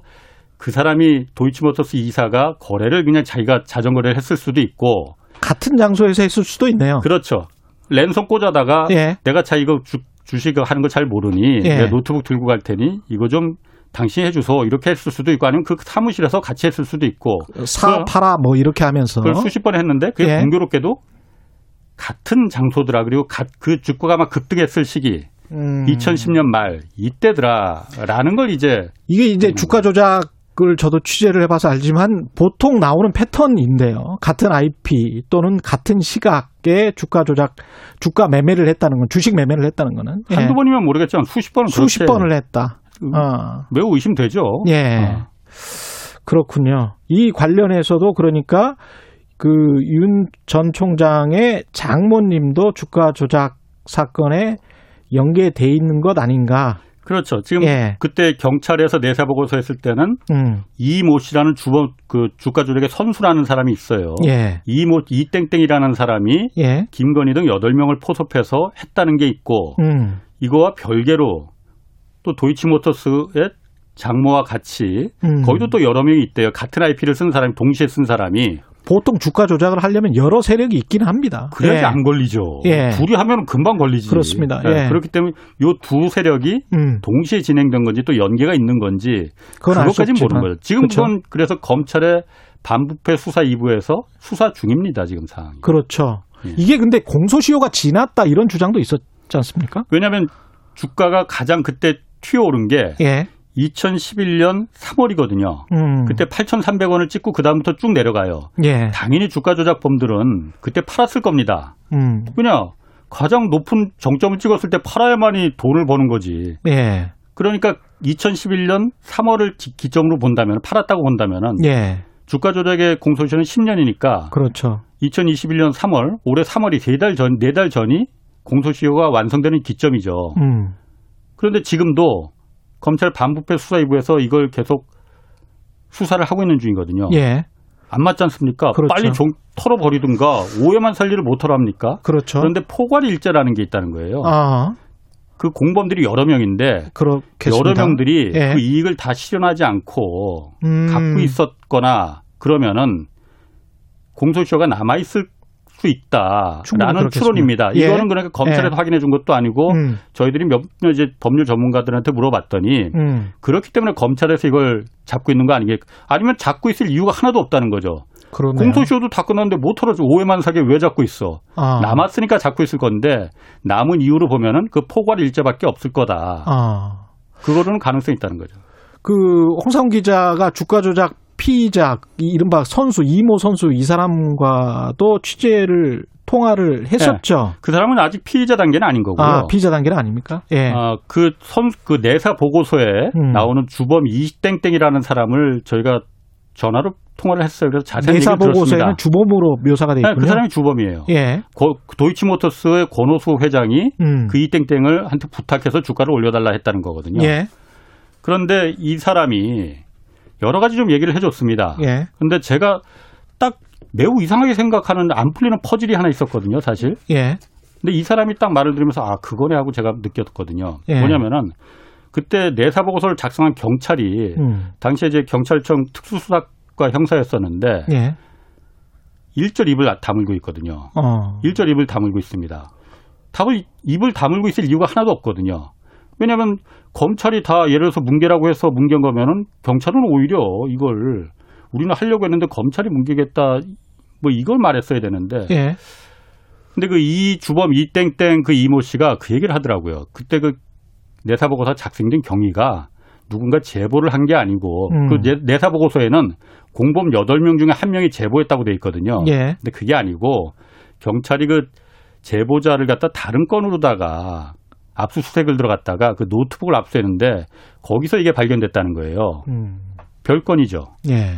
그 사람이 도이치모터스 이사가 거래를 그냥 자기가 자전거를 했을 수도 있고 같은 장소에서 했을 수도 있네요. 그렇죠. 랜선 꽂아다가 예. 내가 자 이거 주, 주식 하는 거 잘 모르니 예. 내가 노트북 들고 갈 테니 이거 좀 당신이 해줘서 이렇게 했을 수도 있고 아니면 그 사무실에서 같이 했을 수도 있고 사 팔아 뭐 이렇게 하면서 그걸 수십 번 했는데 그게 예. 공교롭게도 같은 장소더라 그리고 가- 그 주가가 막 급등했을 시기 음. 2010년 말 이때더라라는 걸 이제 이게 이제 음. 주가 조작 을 저도 취재를 해봐서 알지만 보통 나오는 패턴인데요. 같은 IP 또는 같은 시각에 주가 조작, 주가 매매를 했다는 건 주식 매매를 했다는 거는 예. 한두 번이면 모르겠지만 수십 번은 수십 번을 했다. 음, 어. 매우 의심되죠. 예. 어. 그렇군요. 이 관련해서도 그러니까 그 윤 전 총장의 장모님도 주가 조작 사건에 연계돼 있는 것 아닌가. 그렇죠. 지금 예. 그때 경찰에서 내사 보고서 했을 때는 음. 이모 씨라는 주범 그 주가 조작의 선수라는 사람이 있어요. 예. 이모 이땡땡이라는 사람이 예. 김건희 등 8명을 포섭해서 했다는 게 있고 음. 이거와 별개로 또 도이치모터스의 장모와 같이 음. 거기도 또 여러 명이 있대요. 같은 IP를 쓴 사람이 동시에 쓴 사람이 보통 주가 조작을 하려면 여러 세력이 있긴 합니다. 그래야지 예. 안 걸리죠. 예. 둘이 하면 금방 걸리지. 그렇습니다. 네, 예. 그렇기 때문에 요 두 세력이 음. 동시에 진행된 건지 또 연계가 있는 건지 없지만. 모르는 거예요. 지금 그렇죠. 그래서 검찰의 반부패 수사 2부에서 수사 중입니다. 지금 상황이. 그렇죠. 예. 이게 근데 공소시효가 지났다 이런 주장도 있었지 않습니까? 왜냐하면 주가가 가장 그때 튀어오른 게 예. 2011년 3월이거든요. 음. 그때 8,300원을 찍고 그 다음부터 쭉 내려가요. 예. 당연히 주가 조작범들은 그때 팔았을 겁니다. 음. 그냥 가장 높은 정점을 찍었을 때 팔아야만이 돈을 버는 거지. 예. 그러니까 2011년 3월을 기 점으로 본다면 팔았다고 본다면은 예. 주가 조작의 공소시효는 10년이니까 그렇죠. 2021년 3월 올해 3월이 세 달 전, 네 달 전이 공소시효가 완성되는 기점이죠. 음. 그런데 지금도 검찰 반부패 수사이부에서 이걸 계속 수사를 하고 있는 중이거든요. 예. 안 맞지 않습니까? 그렇죠. 빨리 좀 털어버리든가 오해만 살리를 못 털어합니까? 그렇죠. 그런데 포괄 일제라는 게 있다는 거예요. 아, 그 공범들이 여러 명인데 그렇겠습니다. 여러 명들이 예. 그 이익을 다 실현하지 않고 음. 갖고 있었거나 그러면은 공소시효가 남아 있을 수 있다라는. 추론입니다. 예. 이거는 그러니까 검찰에서 예. 확인해 준 것도 아니고 음. 저희들이 몇 이제 법률 전문가들한테 물어봤더니 음. 그렇기 때문에 검찰에서 이걸 잡고 있는 거 아니겠? 아니면 잡고 있을 이유가 하나도 없다는 거죠. 그러네요. 공소시효도 다 끝났는데 못 털어줘 오해만 사게 왜 잡고 있어? 아. 남았으니까 잡고 있을 건데 남은 이유로 보면은 그 포괄 일제밖에 없을 거다. 아. 그거로는 가능성이 있다는 거죠. 그 홍상훈 기자가 주가 조작 피의자 이 이른바 선수 이모 선수 이 사람과도 취재를 통화를 했었죠. 그 사람은 아직 피의자 단계는 아닌 거고요. 아 피의자 단계는 아닙니까? 예. 아, 그 선, 그 내사 보고서에 음. 나오는 주범 이땡땡이라는 사람을 저희가 전화로 통화를 했어요. 그래서 자세한 내사 보고서에는. 주범으로 묘사가 돼 네, 있군요. 그 사람이 주범이에요. 예. 고- 도이치모터스의 권오수 회장이 음. 그 이땡땡을 한테 부탁해서 주가를 올려달라 했다는 거거든요. 예. 그런데 이 사람이 여러 가지 좀 얘기를 해줬습니다. 예. 근데 제가 딱 매우 이상하게 생각하는 안 풀리는 퍼즐이 하나 있었거든요, 사실. 예. 근데 이 사람이 딱 말을 들으면서 아 그거네 하고 제가 느꼈거든요. 예. 뭐냐면은 그때 내사 보고서를 작성한 경찰이 음. 당시에 이제 경찰청 특수수사과 형사였었는데 예. 일절 입을 다물고 있거든요. 어. 일절 입을 다물고 있습니다. 답을 입을 다물고 있을 이유가 하나도 없거든요. 왜냐하면 검찰이 다 예를 들어서 뭉개라고 해서 뭉갠 거면은 경찰은 오히려 이걸 우리는 하려고 했는데 검찰이 뭉개겠다 뭐 이걸 말했어야 되는데 예. 근데 그 이 주범 이 땡땡 그 이모 씨가 그 얘기를 하더라고요. 그때 그 내사 보고서 작성된 경위가 누군가 제보를 한 게 아니고 음. 그 내- 내사보고서에는 공범 8명 중에 한 명이 제보했다고 돼 있거든요. 예. 근데 그게 아니고 경찰이 그 제보자를 갖다 다른 건으로다가 압수수색을 들어갔다가 그 노트북을 압수했는데 거기서 이게 발견됐다는 거예요. 음. 별건이죠. 예.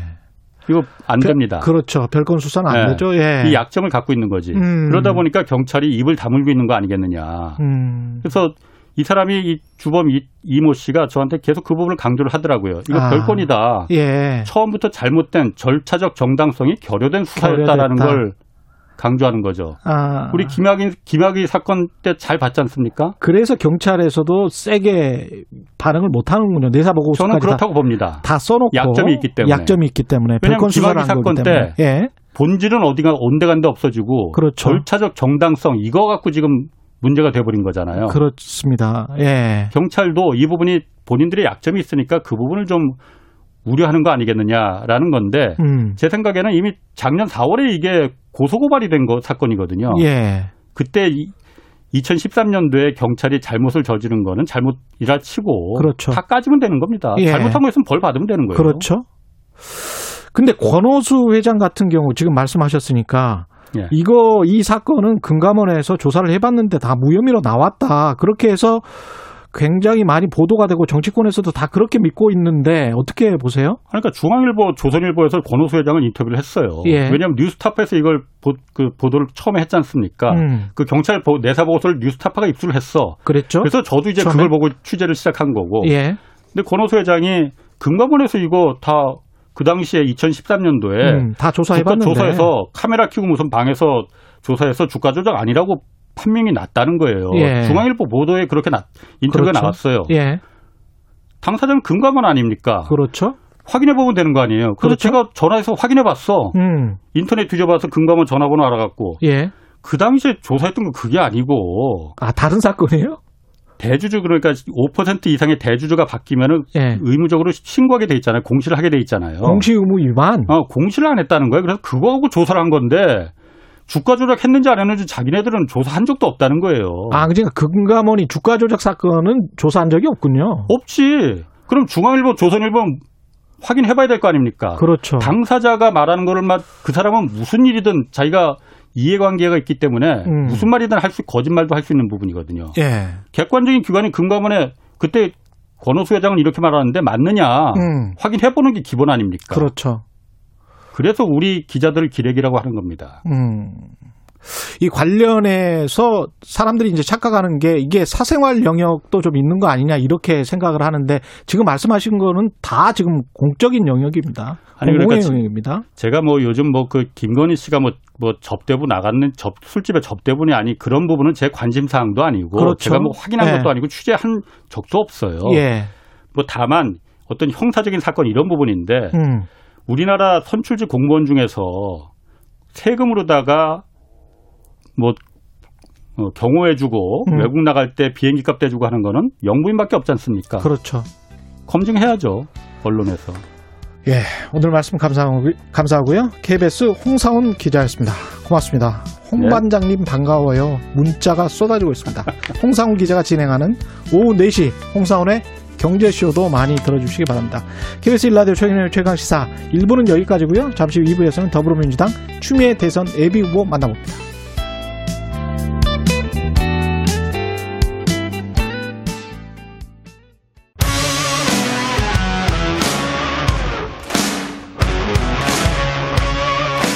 이거 안 됩니다. 그렇죠. 별건 수사는 안 네. 되죠. 예. 이 약점을 갖고 있는 거지. 음. 그러다 보니까 경찰이 입을 다물고 있는 거 아니겠느냐. 음. 그래서 이 사람이 이 주범 이, 이모 씨가 저한테 계속 그 부분을 강조를 하더라고요. 이거 아. 별건이다. 예. 처음부터 잘못된 절차적 정당성이 결여된 수사였다라는 결여됐다. 걸 강조하는 거죠. 아. 우리 김학의 김학의 사건 때 잘 봤지 않습니까? 그래서 경찰에서도 세게 반응을 못 하는군요. 내사 저는 보고서까지 다, 그렇다고 봅니다. 다 써놓고 약점이 있기 때문에. 약점이 있기 때문에 왜냐하면 김학의 사건 때문에. 예. 본질은 어디가 온데간데 없어지고 그렇죠. 절차적 정당성 이거 갖고 지금 문제가 돼버린 거잖아요. 그렇습니다. 예. 경찰도 이 부분이 본인들의 약점이 있으니까 그 부분을 좀 우려하는 거 아니겠느냐라는 건데 음. 제 생각에는 이미 작년 4월에 이게 고소고발이 된 거 사건이거든요. 예. 그때 2013년도에 경찰이 잘못을 저지른 거는 잘못이라 치고 그렇죠. 다 까지면 되는 겁니다. 예. 잘못한 거 있으면 벌 받으면 되는 거예요. 그렇죠. 근데 권오수 회장 같은 경우 지금 말씀하셨으니까 예. 이거 이 사건은 금감원에서 조사를 해봤는데 다 무혐의로 나왔다. 그렇게 해서 굉장히 많이 보도가 되고 정치권에서도 다 그렇게 믿고 있는데 어떻게 보세요? 그러니까 중앙일보, 조선일보에서 권오수 회장은 인터뷰를 했어요. 예. 왜냐하면 뉴스타파에서 이걸 보, 그 보도를 처음에 했지 않습니까? 음. 그 경찰 보- 내사 보고서를 뉴스타파가 입수를 했어. 그랬죠? 그래서 저도 이제 처음에? 그걸 보고 취재를 시작한 거고. 예. 근데 권오수 회장이 금감원에서 이거 다 그 당시에 2013년도에 음, 다 조사해봤는데. 조사해서 카메라 켜고 무슨 방에서 조사해서 주가 조작 아니라고 판명이 났다는 거예요. 예. 중앙일보 보도에 그렇게 나, 인터뷰가 그렇죠. 나왔어요. 예. 당사자는 금감원 아닙니까? 그렇죠. 확인해 보면 되는 거 아니에요. 그래서 그렇죠. 제가 전화해서 확인해 봤어. 음. 인터넷 뒤져봐서 금감원 전화번호 알아갖고 예. 그 당시에 조사했던 거 그게 아니고 아, 다른 사건이에요? 대주주 그러니까 5% 이상의 대주주가 바뀌면은 예. 의무적으로 신고하게 돼 있잖아요. 공시를 하게 돼 있잖아요. 공시 의무 위반. 어, 공시를 안 했다는 거예요. 그래서 그거하고 조사를 한 건데 주가 조작했는지 안 했는지 자기네들은 조사한 적도 없다는 거예요. 아, 그러니까 금감원이 주가 조작 사건은 조사한 적이 없군요. 없지. 그럼 중앙일보, 조선일보 확인해봐야 될 거 아닙니까? 그렇죠. 당사자가 말하는 거를 막그 사람은 무슨 일이든 자기가 이해관계가 있기 때문에 음. 무슨 말이든 할 수 거짓말도 할 수 있는 부분이거든요. 예. 객관적인 기관이 금감원에 그때 권오수 회장은 이렇게 말하는데 맞느냐 음. 확인해보는 게 기본 아닙니까? 그렇죠. 그래서 우리 기자들 기레기라고 하는 겁니다. 음. 이 관련해서 사람들이 이제 착각하는 게 이게 사생활 영역도 좀 있는 거 아니냐 이렇게 생각을 하는데 지금 말씀하신 거는 다 지금 공적인 영역입니다. 아니, 그러니까 영역입니다. 제가 뭐 요즘 뭐 그 김건희 씨가 뭐, 뭐 접대부 나갔는 접, 술집에 접대분이 아니 그런 부분은 제 관심 사항도 아니고 그렇죠. 제가 뭐 확인한 네. 것도 아니고 취재한 적도 없어요. 예. 뭐 다만 어떤 형사적인 사건 이런 부분인데 음. 우리나라 선출직 공무원 중에서 세금으로다가 뭐 어, 경호해주고 음. 외국 나갈 때 비행기 값 대주고 하는 거는 영부인밖에 없지 않습니까? 그렇죠. 검증해야죠 언론에서. 예. 오늘 말씀 감사하고, 감사하고요. KBS 홍사훈 기자였습니다. 고맙습니다. 홍 네. 반장님 반가워요. 문자가 쏟아지고 있습니다. 홍사훈 기자가 진행하는 오후 4시 홍사훈의 경제쇼도 많이 들어주시기 바랍니다. KBS 일라디오 최경영 최강시사 1부는 여기까지고요. 잠시 후 2부에서는 더불어민주당 추미애 대선 예비 후보 만나봅니다.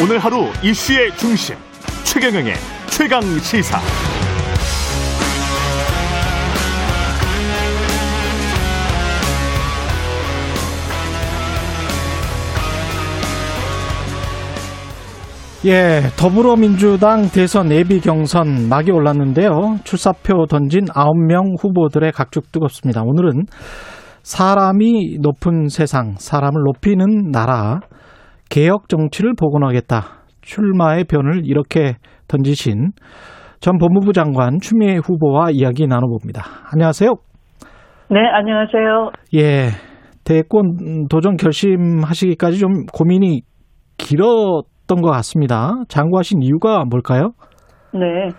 오늘 하루 이슈의 중심 최경영의 최강 시사. 예, 더불어민주당 대선 예비 경선 막이 올랐는데요. 출사표 던진 9명 후보들의 각축 뜨겁습니다. 오늘은 사람이 높은 세상, 사람을 높이는 나라, 개혁 정치를 복원하겠다. 출마의 변을 이렇게 던지신 전 법무부 장관 추미애 후보와 이야기 나눠봅니다. 안녕하세요. 네, 안녕하세요. 예, 대권 도전 결심하시기까지 좀 고민이 길었 던 것 같습니다. 장구하신 이유가 뭘까요? 네.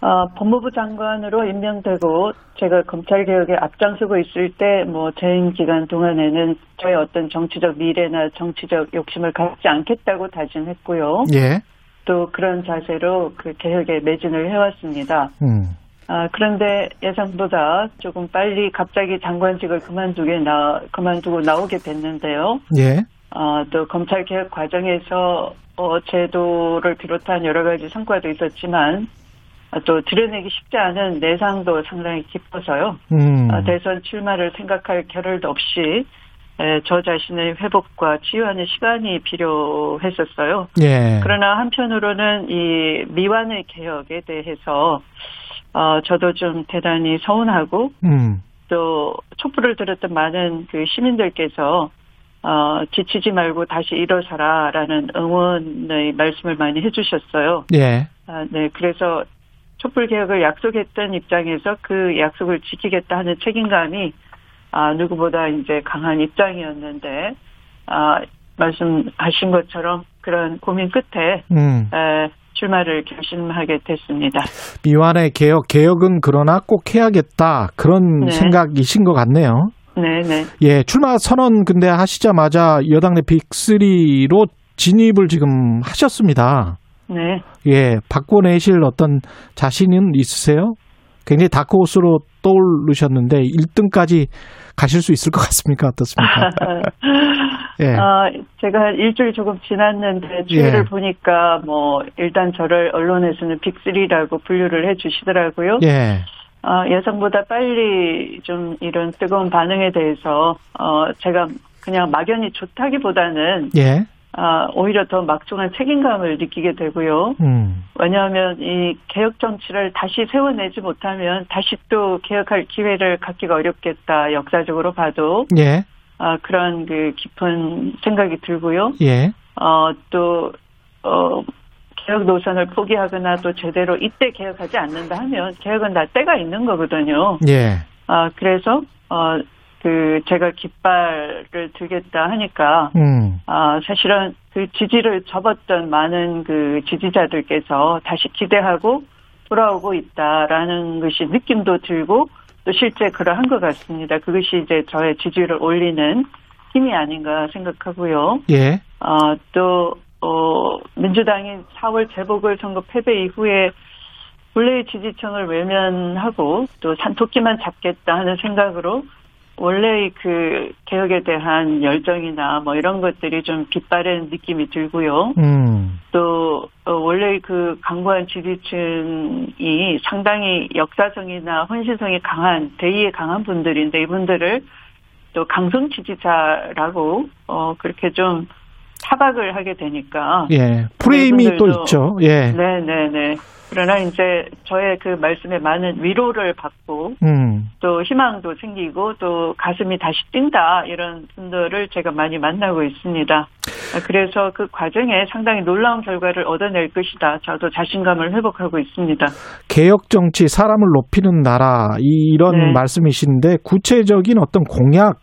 어, 법무부 장관으로 임명되고 제가 검찰 개혁에 앞장서고 있을 때 뭐 재임 기간 동안에는 저의 어떤 정치적 미래나 정치적 욕심을 갖지 않겠다고 다짐했고요. 예. 또 그런 자세로 그 개혁에 매진을 해왔습니다. 음. 아, 그런데 예상보다 조금 빨리 갑자기 장관직을 그만두게 나, 그만두고 나오게 됐는데요. 예. 어, 또 검찰 개혁 과정에서 어, 제도를 비롯한 여러 가지 성과도 있었지만 어, 또 드러내기 쉽지 않은 내상도 상당히 깊어서요. 음. 어, 대선 출마를 생각할 겨를도 없이 에, 저 자신의 회복과 치유하는 시간이 필요했었어요. 예. 그러나 한편으로는 이 미완의 개혁에 대해서 어, 저도 좀 대단히 서운하고 음. 또 촛불을 들었던 많은 그 시민들께서 어, 지치지 말고 다시 일어서라라는 응원의 말씀을 많이 해주셨어요. 예. 아, 네, 그래서 촛불 개혁을 약속했던 입장에서 그 약속을 지키겠다 하는 책임감이 아, 누구보다 이제 강한 입장이었는데 아, 말씀하신 것처럼 그런 고민 끝에 음. 에, 출마를 결심하게 됐습니다. 미완의 개혁, 개혁은 그러나 꼭 해야겠다. 그런 네. 생각이신 것 같네요. 네, 네. 예, 출마 선언 근데 하시자마자 여당 내 빅3로 진입을 지금 하셨습니다. 네. 예, 바꿔내실 어떤 자신은 있으세요? 굉장히 다크호스로 떠오르셨는데 1등까지 가실 수 있을 것 같습니까? 어떻습니까? 예. 아, 제가 한 일주일 조금 지났는데 주위를 예. 보니까 뭐 일단 저를 언론에서는 빅3라고 분류를 해 주시더라고요. 예. 어, 예상보다 빨리 좀 이런 뜨거운 반응에 대해서 어, 제가 그냥 막연히 좋다기보다는 예. 아, 오히려 더 막중한 책임감을 느끼게 되고요. 음. 왜냐하면 이 개혁 정치를 다시 세워내지 못하면 다시 또 개혁할 기회를 갖기가 어렵겠다. 역사적으로 봐도 예. 아, 그런 그 깊은 생각이 들고요. 예. 어, 또, 어, 개혁 노선을 포기하거나 또 제대로 이때 개혁하지 않는다 하면 개혁은 다 때가 있는 거거든요. 예. 아, 그래서, 어, 그, 제가 깃발을 들겠다 하니까, 음. 아, 사실은 그 지지를 접었던 많은 그 지지자들께서 다시 기대하고 돌아오고 있다라는 것이 느낌도 들고 또 실제 그러한 것 같습니다. 그것이 이제 저의 지지를 올리는 힘이 아닌가 생각하고요. 예. 어, 또, 어, 민주당이 4월 재보궐선거 패배 이후에 원래의 지지층을 외면하고 또 산토끼만 잡겠다 하는 생각으로 원래의 그 개혁에 대한 열정이나 뭐 이런 것들이 좀 빗바른 느낌이 들고요. 음. 또 어, 원래 그 강고한 지지층이 상당히 역사성이나 헌신성이 강한 대의에 강한 분들인데 이분들을 또 강성 지지자라고 어 그렇게 좀 타박을 하게 되니까 예. 프레임이 또 있죠. 예. 네네네 그러나 이제 저의 그 말씀에 많은 위로를 받고 음. 또 희망도 생기고 또 가슴이 다시 뛴다 이런 분들을 제가 많이 만나고 있습니다. 그래서 그 과정에 상당히 놀라운 결과를 얻어낼 것이다. 저도 자신감을 회복하고 있습니다. 개혁 정치 사람을 높이는 나라 이- 이런 네. 말씀이신데 구체적인 어떤 공약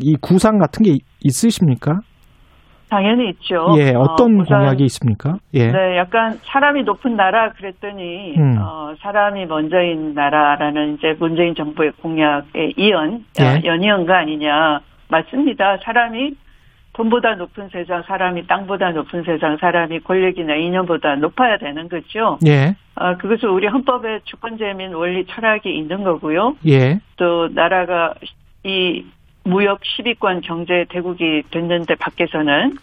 이 구상 같은 게 있으십니까? 당연히 있죠. 예, 어떤 어, 우선 공약이 있습니까? 예. 네, 약간 사람이 높은 나라 그랬더니 음. 어, 사람이 먼저인 나라라는 이제 문재인 정부의 공약에 이은 예. 어, 연이은 거 아니냐 맞습니다. 사람이 돈보다 높은 세상, 사람이 땅보다 높은 세상, 사람이 권력이나 이념보다 높아야 되는 거죠. 예. 어, 그것은 우리 헌법에 주권제민 원리 철학이 있는 거고요. 예. 또 나라가 이 무역 10위권 경제 대국이 됐는데 밖에서는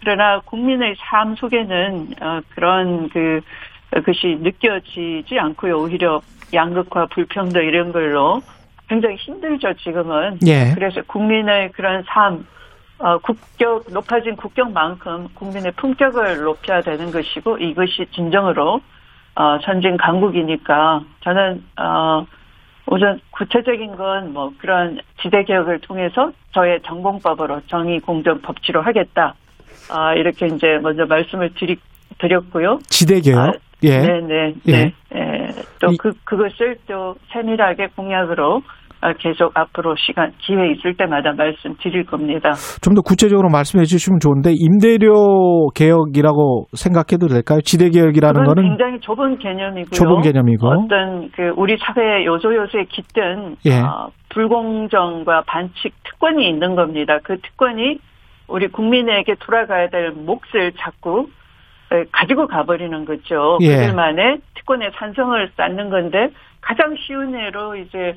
그러나 국민의 삶 속에는 어, 그런 그 그것이 느껴지지 않고요. 오히려 양극화, 불평등 이런 걸로 굉장히 힘들죠. 지금은. 예. 그래서 국민의 그런 삶, 어, 국격 높아진 국격만큼 국민의 품격을 높여야 되는 것이고 이것이 진정으로 어, 선진 강국이니까 저는 어, 우선 구체적인 건 뭐 그런 지대 개혁을 통해서 저의 전공법으로 정의 공정 법치로 하겠다. 아, 이렇게 이제 먼저 말씀을 드리, 드렸고요. 지대 개혁. 아, 예. 네네. 예. 네. 예. 또 이- 그, 그것을 또 세밀하게 공약으로 아, 계속 앞으로 시간, 기회 있을 때마다 말씀드릴 겁니다. 좀 더 구체적으로 말씀해 주시면 좋은데 임대료 개혁이라고 생각해도 될까요? 지대 개혁이라는 거는 굉장히 좁은 개념이고요. 좁은 개념이고. 어떤 그 우리 사회 요소 요소에 깃든 예. 어, 불공정과 반칙 특권이 있는 겁니다. 그 특권이 우리 국민에게 돌아가야 될 몫을 자꾸 에, 가지고 가버리는 거죠. 예. 그들만의 특권의 산성을 쌓는 건데 가장 쉬운 예로 이제 어,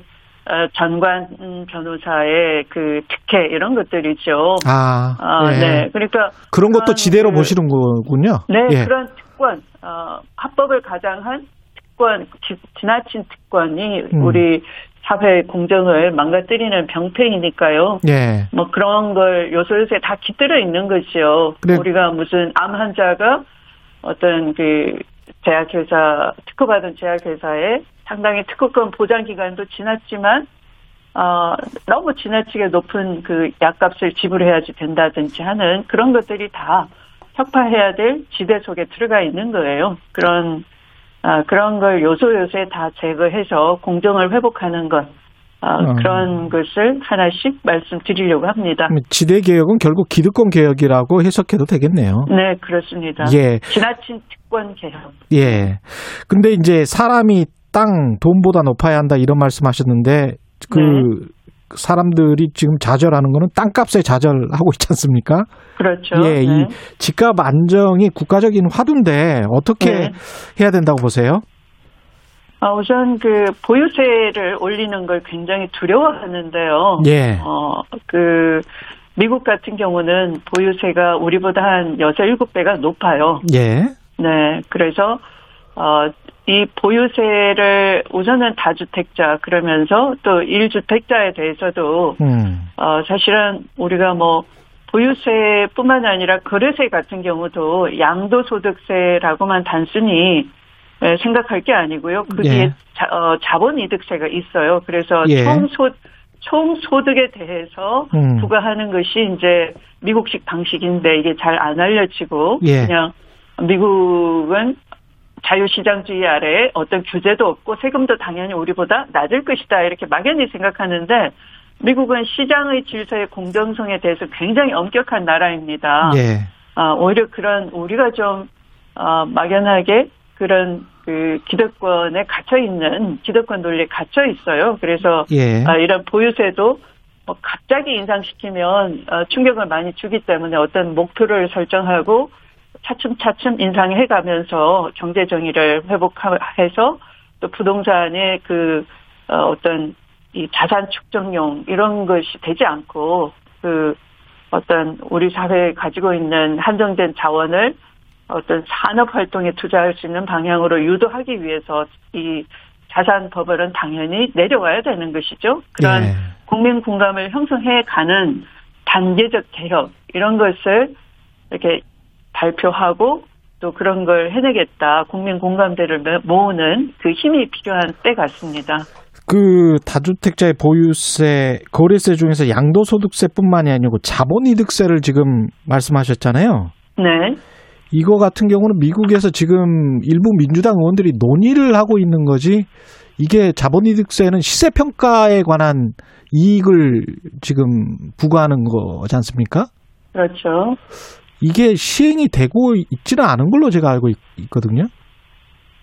전관 음, 변호사의 그 특혜 이런 것들이죠. 아, 아, 예. 네. 그러니까 그런 것도 지대로 그- 보시는 거군요. 네, 예. 그런 특권, 어, 합법을 가장한 특권, 지, 지나친 특권이 음. 우리 사회 공정을 망가뜨리는 병폐이니까요. 예. 뭐 그런 걸 요소 요소에 다 깃들어 있는 거죠. 그래. 우리가 무슨 암 환자가 어떤 그 제약회사, 특허받은 제약회사에 상당히 특허권 보장 기간도 지났지만, 어, 너무 지나치게 높은 그 약값을 지불해야지 된다든지 하는 그런 것들이 다 혁파해야 될 지대 속에 들어가 있는 거예요. 그런, 아, 그런 걸 요소 요소에 다 제거해서 공정을 회복하는 것, 아, 어. 그런 것을 하나씩 말씀드리려고 합니다. 그럼 지대 개혁은 결국 기득권 개혁이라고 해석해도 되겠네요. 네, 그렇습니다. 예. 지나친 특권 개혁. 예. 근데 이제 사람이 땅 돈보다 높아야 한다 이런 말씀하셨는데 그 네. 사람들이 지금 좌절하는 거는 땅값에 좌절하고 있지 않습니까? 그렇죠. 예, 네. 이 집값 안정이 국가적인 화두인데 어떻게 네. 해야 된다고 보세요? 아, 우선 그 보유세를 올리는 걸 굉장히 두려워하는데요. 예. 어, 그 미국 같은 경우는 보유세가 우리보다 한 여섯 일곱 배가 높아요. 예. 네. 그래서 어, 이 보유세를 우선은 다주택자 그러면서 또 1주택자에 대해서도 음. 어, 사실은 우리가 뭐 보유세뿐만 아니라 거래세 같은 경우도 양도소득세라고만 단순히 에, 생각할 게 아니고요. 그 예. 뒤에 자, 어, 자본이득세가 있어요. 그래서 예. 총소 총소득에 대해서 음. 부과하는 것이 이제 미국식 방식인데 이게 잘 안 알려지고 예. 그냥 미국은 자유시장주의 아래에 어떤 규제도 없고 세금도 당연히 우리보다 낮을 것이다 이렇게 막연히 생각하는데 미국은 시장의 질서의 공정성에 대해서 굉장히 엄격한 나라입니다. 예. 아, 오히려 그런 우리가 좀 어, 막연하게 그런 그 기득권에 갇혀 있는 기득권 논리에 갇혀 있어요. 그래서 예. 아, 이런 보유세도 뭐 갑자기 인상시키면 어, 충격을 많이 주기 때문에 어떤 목표를 설정하고 차츰차츰 인상해 가면서 경제 정의를 회복해서 또 부동산의 그 어, 어떤 이 자산 축적용 이런 것이 되지 않고 그 어떤 우리 사회에 가지고 있는 한정된 자원을 어떤 산업 활동에 투자할 수 있는 방향으로 유도하기 위해서 이 자산 버블은 당연히 내려와야 되는 것이죠. 그런 예. 국민 공감을 형성해 가는 단계적 개혁 이런 것을 이렇게 발표하고 또 그런 걸 해내겠다 국민 공감대를 모으는 그 힘이 필요한 때 같습니다. 그 다주택자의 보유세, 거래세 중에서 양도소득세뿐만이 아니고 자본이득세를 지금 말씀하셨잖아요. 네. 이거 같은 경우는 미국에서 지금 일부 민주당 의원들이 논의를 하고 있는 거지 이게 자본이득세는 시세 평가에 관한 이익을 지금 부과하는 거지 않습니까? 그렇죠. 이게 시행이 되고 있지는 않은 걸로 제가 알고 있, 거든요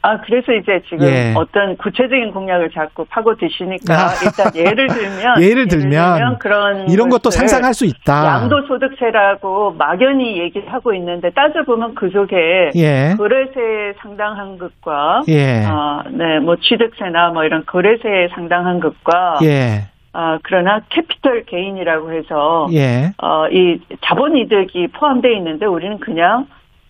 아, 그래서 이제 지금 예. 어떤 구체적인 공약을 자꾸 파고 드시니까 아. 일단 예를 들면 예를 들면 그런 이런 것도 상상할 수 있다. 양도소득세라고 막연히 얘기하고 있는데 따져 보면 그 속에 예. 거래세에 상당한 것과 예. 어, 네, 뭐 취득세나 뭐 이런 거래세에 상당한 것과 예. 어, 그러나 캐피털 게인이라고 해서 예. 어, 이 자본 이득이 포함되어 있는데 우리는 그냥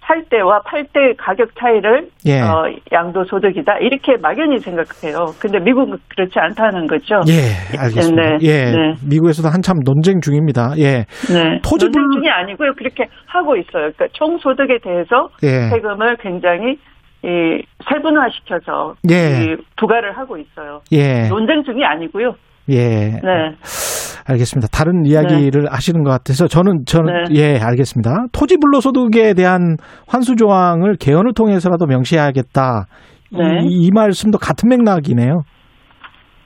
살 때와 팔 때 가격 차이를 예. 어, 양도 소득이다 이렇게 막연히 생각해요. 근데 미국은 그렇지 않다는 거죠. 예, 알겠습니다. 네, 예. 네. 미국에서도 한참 논쟁 중입니다. 예. 네. 토지 논쟁 불- 중이 아니고요. 그렇게 하고 있어요. 그러니까 총 소득에 대해서 예. 세금을 굉장히 이 세분화시켜서 예. 이 부과를 하고 있어요. 예. 논쟁 중이 아니고요. 예. 네. 알겠습니다. 다른 이야기를 하시는 것 같아서 저는 저는 네. 예 알겠습니다. 토지 불로소득에 대한 환수 조항을 개헌을 통해서라도 명시해야겠다. 네. 이, 이 말씀도 같은 맥락이네요.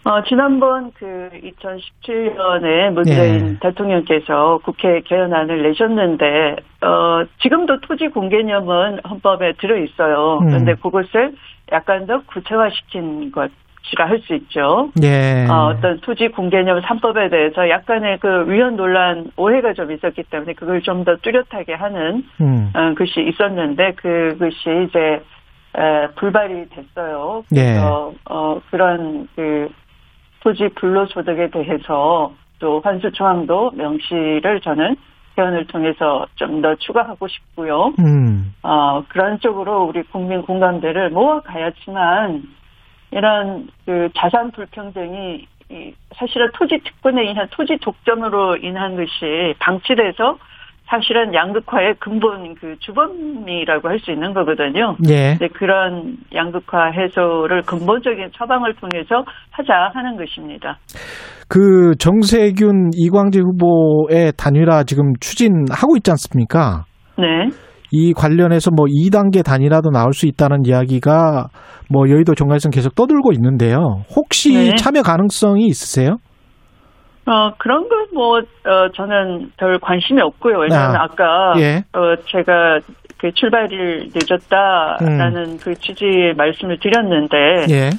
어, 지난번 그 2017년에 문재인 예. 대통령께서 국회 개헌안을 내셨는데, 어, 지금도 토지 공개념은 헌법에 들어 있어요. 음. 그런데 그것을 약간 더 구체화시킨 것 이라 할수 있죠. 예. 어, 어떤 토지 공개념 3법에 대해서 약간의 그 위헌 논란 오해가 좀 있었기 때문에 그걸 좀 더 뚜렷하게 하는 음. 어, 것이 있었는데 그것이 이제 에, 불발이 됐어요. 예. 그래서 어, 그런 그 토지 불로소득에 대해서 또 환수 조항도 명시를 저는 개헌을 통해서 좀 더 추가하고 싶고요. 음. 어, 그런 쪽으로 우리 국민 공감대를 모아가야지만 이런 그 자산 불평등이 이 사실은 토지 특권에 인한 토지 독점으로 인한 것이 방치돼서 사실은 양극화의 근본 그 주범이라고 할 수 있는 거거든요. 예. 근데 그런 양극화 해소를 근본적인 처방을 통해서 하자 하는 것입니다. 그 정세균 이광재 후보의 단일화 지금 추진하고 있지 않습니까? 네. 이 관련해서 뭐 2단계 단일화도 나올 수 있다는 이야기가 뭐 여의도 정가에서는 계속 떠들고 있는데요. 혹시 네. 참여 가능성이 있으세요? 어, 그런 건 뭐, 어, 저는 별 관심이 없고요. 왜냐하면 아, 아, 까 예. 어, 제가 그 출발일 늦었다라는 그 취지의 말씀을 드렸는데, 예.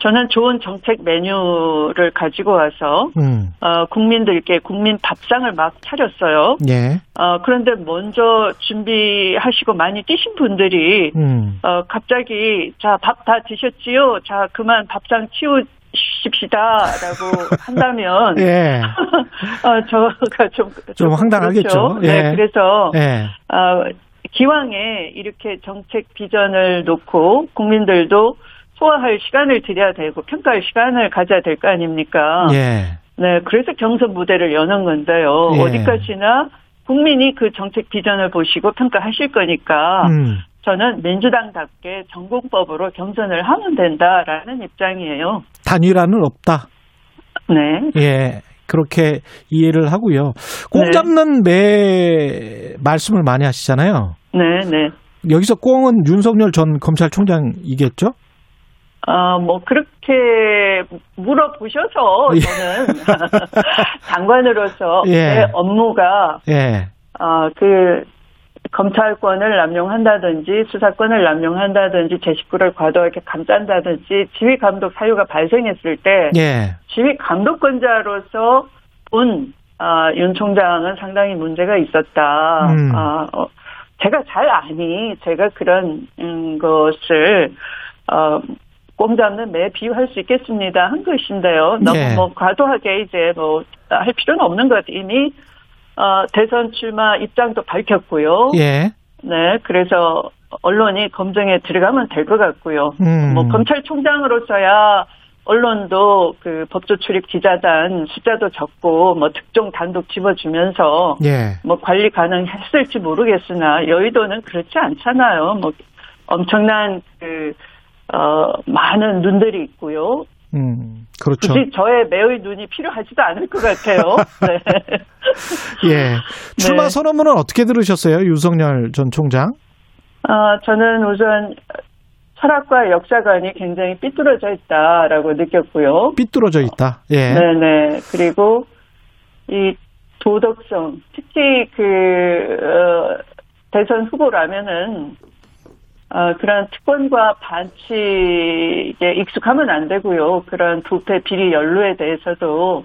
저는 좋은 정책 메뉴를 가지고 와서, 음. 어, 국민들께 국민 밥상을 막 차렸어요. 예. 어, 그런데 먼저 준비하시고 많이 뛰신 분들이, 음. 어, 갑자기, 자, 밥 다 드셨지요? 자, 그만 밥상 치우 십시다라고 한다면, 예. 어, 저가 좀. 좀 황당하겠죠. 그렇죠. 네, 예. 그래서, 예. 어, 기왕에 이렇게 정책 비전을 놓고 국민들도 소화할 시간을 드려야 되고 평가할 시간을 가져야 될 거 아닙니까? 예. 네, 그래서 경선 무대를 여는 건데요. 예. 어디까지나 국민이 그 정책 비전을 보시고 평가하실 거니까 음. 저는 민주당답게 전공법으로 경선을 하면 된다라는 입장이에요. 단일화는 없다. 네. 예. 그렇게 이해를 하고요. 꽁 네. 잡는 매 말씀을 많이 하시잖아요. 네, 네. 여기서 꽁은 윤석열 전 검찰총장이겠죠? 아, 뭐, 그렇게 물어보셔서 예. 저는 장관으로서 예. 제 업무가, 예. 어, 그, 검찰권을 남용한다든지 수사권을 남용한다든지 제 식구를 과도하게 감싼다든지 지휘 감독 사유가 발생했을 때 예. 지휘 감독권자로서 본 아, 윤 총장은 상당히 문제가 있었다. 음. 아, 어, 제가 잘 아니 제가 그런 음, 것을 어, 꼼 잡는 매 비유할 수 있겠습니다 한 것인데요. 너무 예. 뭐 과도하게 이제 뭐 할 필요는 없는 것. 이미 어, 대선 출마 입장도 밝혔고요. 예. 네, 그래서 언론이 검증에 들어가면 될 것 같고요. 음. 뭐 검찰총장으로서야 언론도 그 법조 출입 기자단 숫자도 적고 뭐 특종 단독 집어주면서 예. 뭐 관리 가능했을지 모르겠으나 여의도는 그렇지 않잖아요. 뭐 엄청난 그 어, 많은 눈들이 있고요. 음. 그렇죠. 굳이 저의 매의 눈이 필요하지도 않을 것 같아요. 네. 예. 출마 네. 선언문은 어떻게 들으셨어요? 윤석열 전 총장? 아, 저는 우선 철학과 역사관이 굉장히 삐뚤어져 있다라고 느꼈고요. 삐뚤어져 있다. 예. 네네. 그리고 이 도덕성, 특히 그, 어, 대선 후보라면은, 어, 그런 특권과 반칙에 익숙하면 안 되고요. 그런 부패, 비리, 연루에 대해서도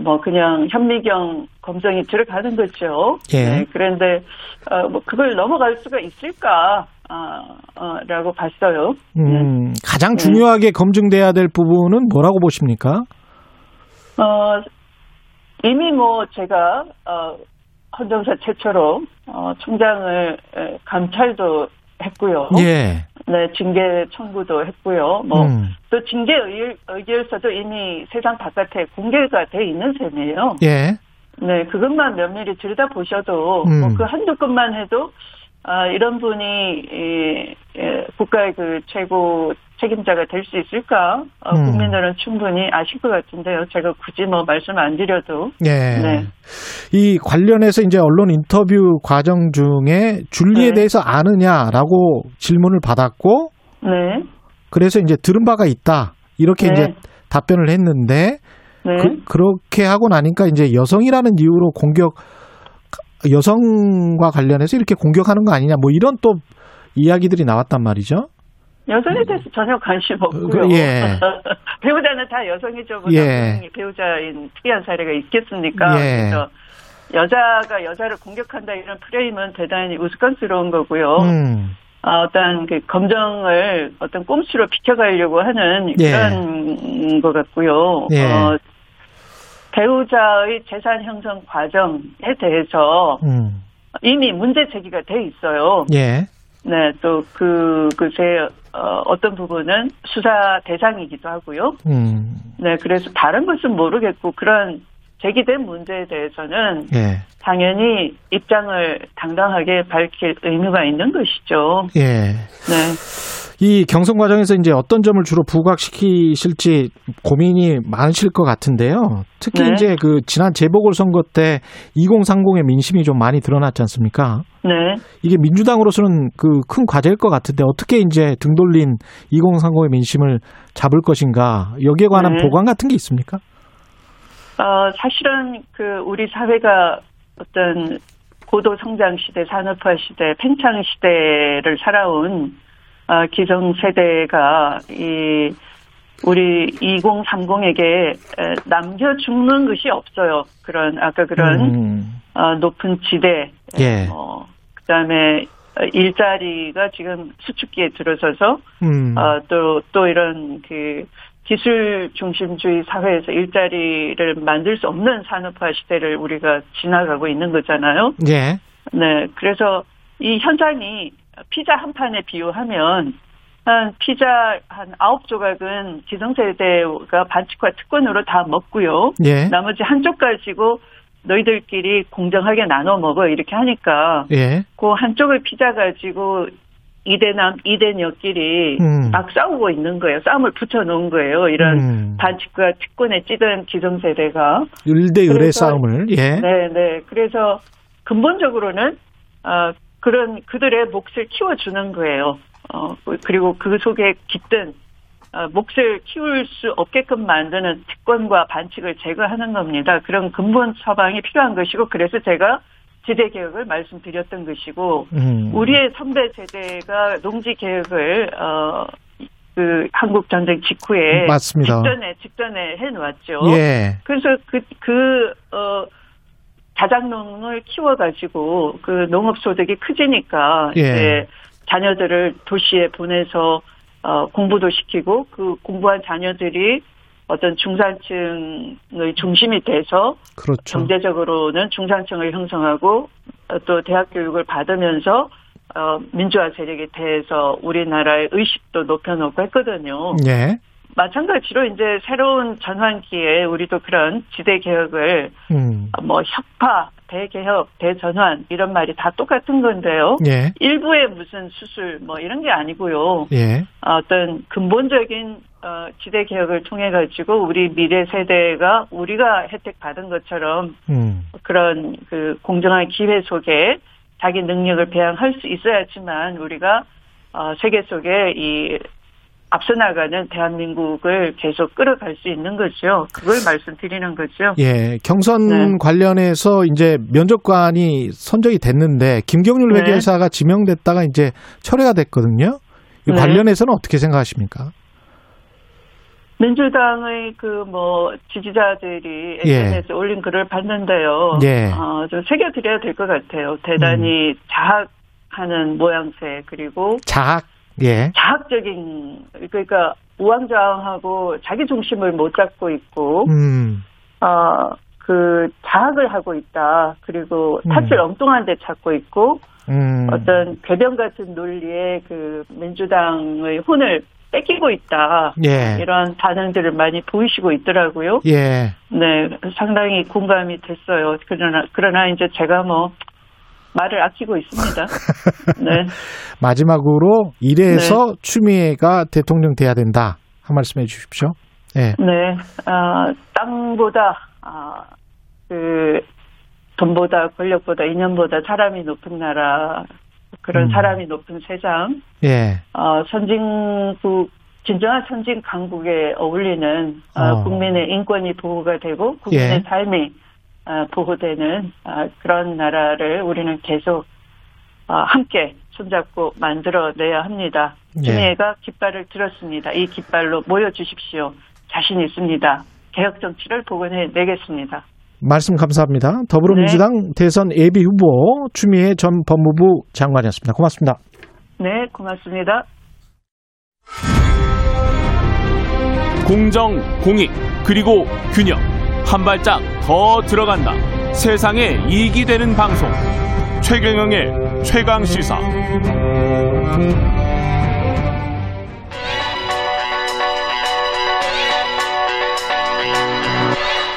뭐 그냥 현미경 검증이 들어가는 거죠. 예. 네, 그런데 어, 뭐 그걸 넘어갈 수가 있을까? 아, 어, 라고 봤어요. 음, 가장 네. 중요하게 검증돼야 될 부분은 뭐라고 보십니까? 어, 이미 뭐 제가, 어, 헌정사 최초로, 어, 총장을, 에, 감찰도 했고요. 예. 네, 징계 청구도 했고요. 뭐, 음. 또 징계 의, 의결서도 이미 세상 바깥에 공개가 돼 있는 셈이에요. 예. 네, 그것만 면밀히 들여다보셔도, 음. 뭐 그 한두 건만 해도, 아, 이런 분이, 이, 예, 국가의 그 최고 책임자가 될 수 있을까? 어, 음. 국민들은 충분히 아실 것 같은데요. 제가 굳이 뭐 말씀 안 드려도. 예. 네. 이 관련해서 이제 언론 인터뷰 과정 중에 줄리에 네. 대해서 아느냐라고 질문을 받았고 네. 그래서 이제 들은 바가 있다. 이렇게 네. 이제 답변을 했는데 네. 그, 렇게 하고 나니까 이제 여성이라는 이유로 공격 여성과 관련해서 이렇게 공격하는 거 아니냐 뭐 이런 또 이야기들이 나왔단 말이죠. 여성에 대해서 전혀 관심 없고요. 그, 예. 배우자는 다 여성이죠. 뭐 예. 배우자인 특이한 사례가 있겠습니까? 예. 그래서 여자가 여자를 공격한다 이런 프레임은 대단히 우스꽝스러운 거고요. 음. 아, 어떤 그 검정을 어떤 꼼수로 비켜가려고 하는 예. 그런 것 같고요. 예. 어, 배우자의 재산 형성 과정에 대해서 음. 이미 문제 제기가 돼 있어요. 예. 네, 또 그, 그새, 어, 어떤 부분은 수사 대상이기도 하고요. 음. 네, 그래서 다른 것은 모르겠고, 그런 제기된 문제에 대해서는 예. 당연히 입장을 당당하게 밝힐 의무가 있는 것이죠. 예. 네. 이 경선 과정에서 이제 어떤 점을 주로 부각시키실지 고민이 많으실 것 같은데요. 특히 네. 이제 그 지난 재보궐 선거 때 2030의 민심이 좀 많이 드러났지 않습니까? 네. 이게 민주당으로서는 그 큰 과제일 것 같은데 어떻게 이제 등 돌린 2030의 민심을 잡을 것인가 여기에 관한 네. 보관 같은 게 있습니까? 어, 사실은 그 우리 사회가 어떤 고도 성장 시대, 산업화 시대, 팽창 시대를 살아온 어, 기성 세대가 이 우리 2030에게 남겨 죽는 것이 없어요. 그런 아까 그런 음, 어, 높은 지대, 예. 어, 그다음에 일자리가 지금 수축기에 들어서서 음, 어, 또, 또 이런 그 기술 중심주의 사회에서 일자리를 만들 수 없는 산업화 시대를 우리가 지나가고 있는 거잖아요. 예. 네. 그래서 이 현상이 피자 한 판에 비유하면 한 피자 한 아홉 조각은 기성세대가 반칙과 특권으로 다 먹고요. 예. 나머지 한쪽 가지고 너희들끼리 공정하게 나눠 먹어 이렇게 하니까 예. 그 한쪽을 피자 가지고 이대남 이대녀끼리 음. 막 싸우고 있는 거예요. 싸움을 붙여놓은 거예요. 이런 음. 반칙과 특권에 찌든 기성세대가. 을대 을의 그래서- 싸움을 예. 네, 네. 그래서 근본적으로는 어, 그런 그들의 몫을 키워주는 거예요. 어, 그리고 그 속에 깃든 어, 몫을 키울 수 없게끔 만드는 특권과 반칙을 제거하는 겁니다. 그런 근본 처방이 필요한 것이고 그래서 제가 지대 개혁을 말씀드렸던 것이고 음. 우리의 선배 세대가 농지 개혁을 어, 그 한국 전쟁 직후에 맞습니다. 직전에 직전에 해 놓았죠. 예. 그래서 그, 그, 어, 자작농을 키워 가지고 그 농업 소득이 크지니까 예. 이제 자녀들을 도시에 보내서 어, 공부도 시키고 그 공부한 자녀들이 어떤 중산층의 중심이 돼서 그렇죠. 경제적으로는 중산층을 형성하고 어, 또 대학 교육을 받으면서 어, 민주화 세력에 대해서 우리나라의 의식도 높여놓고 했거든요. 예. 마찬가지로 이제 새로운 전환기에 우리도 그런 지대 개혁을 음. 뭐 혁파, 대개혁, 대전환 이런 말이 다 똑같은 건데요. 예. 일부의 무슨 수술 뭐 이런 게 아니고요. 예. 어떤 근본적인 어, 지대 개혁을 통해 가지고 우리 미래 세대가 우리가 혜택 받은 것처럼 음. 그런 그 공정한 기회 속에 자기 능력을 배양할 수 있어야지만 우리가 어, 세계 속에 이 앞서 나가는 대한민국을 계속 끌어갈 수 있는 거죠. 그걸 말씀드리는 거죠. 예, 경선 네. 관련해서 이제 면접관이 선정이 됐는데 김경률 네. 회계사가 지명됐다가 이제 철회가 됐거든요. 이 네. 관련해서는 어떻게 생각하십니까? 민주당의 그 뭐 지지자들이 예. SNS에 올린 글을 봤는데요. 예. 어, 좀 새겨드려야 될 것 같아요. 대단히 음. 자학하는 모양새 그리고 자학, 예, 자학적인 그러니까 우왕좌왕하고 자기 중심을 못 잡고 있고 음, 어, 그 자학을 하고 있다. 그리고 탓을 엉뚱한 데 찾고 있고 음. 어떤 궤변 같은 논리에 그 민주당의 혼을 뺏기고 있다. 예. 이런 반응들을 많이 보이시고 있더라고요. 예. 네, 상당히 공감이 됐어요. 그러나 그러나 이제 제가 뭐 말을 아끼고 있습니다. 네, 마지막으로 이래서 추미애가 대통령 돼야 된다. 한 말씀 해 주십시오. 예. 네, 아, 땅보다 아, 그 돈보다 권력보다 인연보다 사람이 높은 나라 그런 음. 사람이 높은 세상 예. 어, 선진국 진정한 선진 강국에 어울리는 어, 어. 국민의 인권이 보호가 되고 국민의 예. 삶이 어, 보호되는 어, 그런 나라를 우리는 계속 어, 함께 손잡고 만들어내야 합니다. 예. 추미애가 깃발을 들었습니다. 이 깃발로 모여 주십시오. 자신 있습니다. 개혁 정치를 복원해 내겠습니다. 말씀 감사합니다. 더불어민주당 대선 예비 후보 추미애 전 법무부 장관이었습니다. 고맙습니다. 네, 고맙습니다. 공정, 공익, 그리고 균형. 한 발짝 더 들어간다. 세상에 이익이 되는 방송. 최경영의 최강 시사.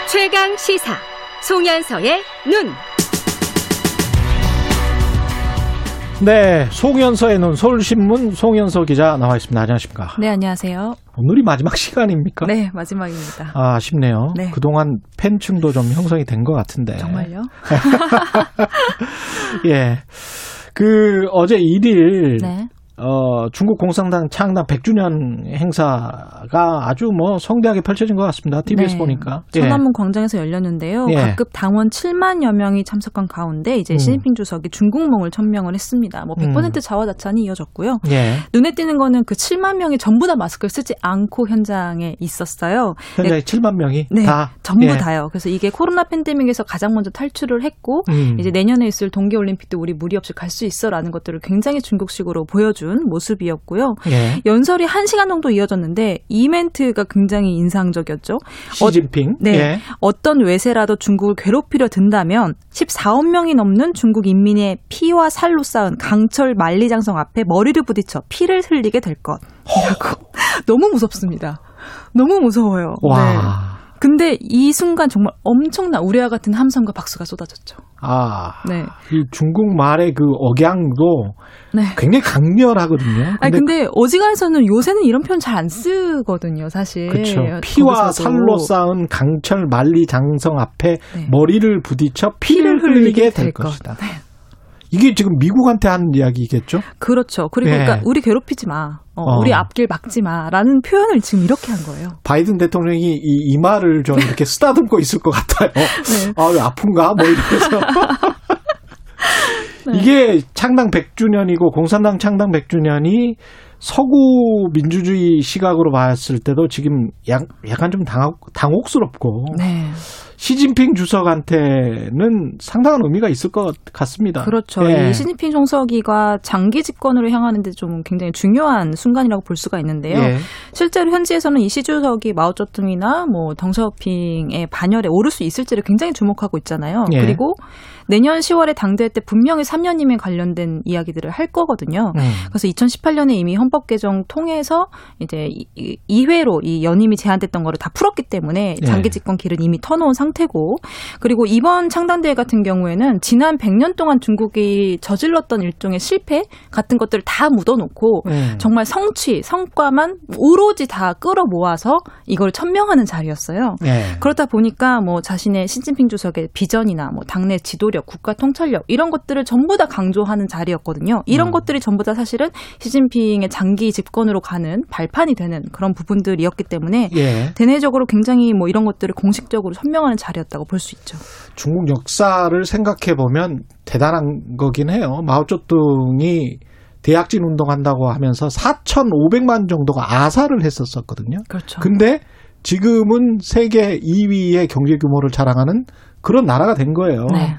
최강 시사 송현서의 눈. 네, 송현서의 눈 서울신문 송현서 기자 나와 있습니다. 안녕하십니까? 네, 안녕하세요. 오늘이 마지막 시간입니까? 네, 마지막입니다. 아, 아쉽네요. 네. 그동안 팬층도 좀 형성이 된 것 같은데. 정말요? 예. 그 어제 1일 네. 어, 중국 공산당 창당 100주년 행사가 아주 뭐 성대하게 펼쳐진 것 같습니다. TBS 네. 보니까. 천안문 광장에서 열렸는데요. 예. 각급 당원 7만여 명이 참석한 가운데 이제 음. 시진핑 주석이 중국몽을 천명을 했습니다. 뭐 100% 자화자찬이 이어졌고요. 예. 눈에 띄는 거는 그 7만 명이 전부 다 마스크를 쓰지 않고 현장에 있었어요. 현장에 7만 명이 네, 다 전부 예. 다요. 그래서 이게 코로나 팬데믹에서 가장 먼저 탈출을 했고 음. 이제 내년에 있을 동계 올림픽도 우리 무리 없이 갈 수 있어라는 것들을 굉장히 중국식으로 보여 준 모습이었고요. 예. 연설이 1시간 정도 이어졌는데 이 멘트가 굉장히 인상적이었죠. 시진핑. 네. 예. 어떤 외세라도 중국을 괴롭히려 든다면 14억 명이 넘는 중국 인민의 피와 살로 쌓은 강철 만리장성 앞에 머리를 부딪혀 피를 흘리게 될 것이라고. 너무 무섭습니다. 너무 무서워요. 와. 네. 근데 이 순간 정말 엄청난 우리와 같은 함성과 박수가 쏟아졌죠. 아. 네. 이 중국말의 그 억양도 네. 굉장히 강렬하거든요. 아니 근데 어지간해서는 요새는 이런 표현 잘 안 쓰거든요, 사실. 그렇죠. 피와 거기서도. 살로 쌓은 강철 만리 장성 앞에 네. 머리를 부딪혀 피를, 흘리게 될 것이다. 네. 이게 지금 미국한테 하는 이야기겠죠? 그렇죠. 그리고 예. 그러니까 우리 괴롭히지 마. 어, 어. 우리 앞길 막지 마라는 표현을 지금 이렇게 한 거예요. 바이든 대통령이 이, 이 말을 좀 이렇게 쓰다듬고 있을 것 같아요. 네. 아, 왜 아픈가? 뭐 이러면서. 네. 이게 창당 100주년이고 공산당 창당 100주년이 서구 민주주의 시각으로 봤을 때도 지금 약, 약간 좀 당혹, 당혹스럽고 네. 시진핑 주석한테는 상당한 의미가 있을 것 같습니다. 그렇죠. 예. 이 시진핑 총서기가 장기 집권으로 향하는데 좀 굉장히 중요한 순간이라고 볼 수가 있는데요. 예. 실제로 현지에서는 이 시 주석이 마오쩌둥이나 뭐 덩샤오핑의 반열에 오를 수 있을지를 굉장히 주목하고 있잖아요. 예. 그리고 내년 10월에 당대회 때 분명히 3년임에 관련된 이야기들을 할 거거든요. 음. 그래서 2018년에 이미 헌법 개정 통해서 이제 이- 이- 2회로 이 연임이 제한됐던 거를 다 풀었기 때문에 예. 장기 집권 길은 이미 터놓은 상태 고 그리고 이번 창당대회 같은 경우에는 지난 100년 동안 중국이 저질렀던 일종의 실패 같은 것들을 다 묻어놓고 음. 정말 성취, 성과만 오로지 다 끌어모아서 이걸 천명하는 자리였어요. 예. 그렇다 보니까 뭐 자신의 시진핑 주석의 비전이나 뭐 당내 지도력, 국가 통찰력 이런 것들을 전부 다 강조하는 자리였거든요. 이런 음. 것들이 전부 다 사실은 시진핑의 장기 집권으로 가는 발판이 되는 그런 부분들이었기 때문에 예. 대내적으로 굉장히 뭐 이런 것들을 공식적으로 선명하는 자리였다고 볼 수 있죠. 중국 역사를 생각해 보면 대단한 거긴 해요. 마오쩌둥이 대약진 운동한다고 하면서 4,500만 정도가 아사를 했었었거든요. 그렇죠. 근데 지금은 세계 2위의 경제 규모를 자랑하는 그런 나라가 된 거예요. 네.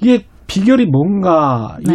이게 비결이 뭔가 네.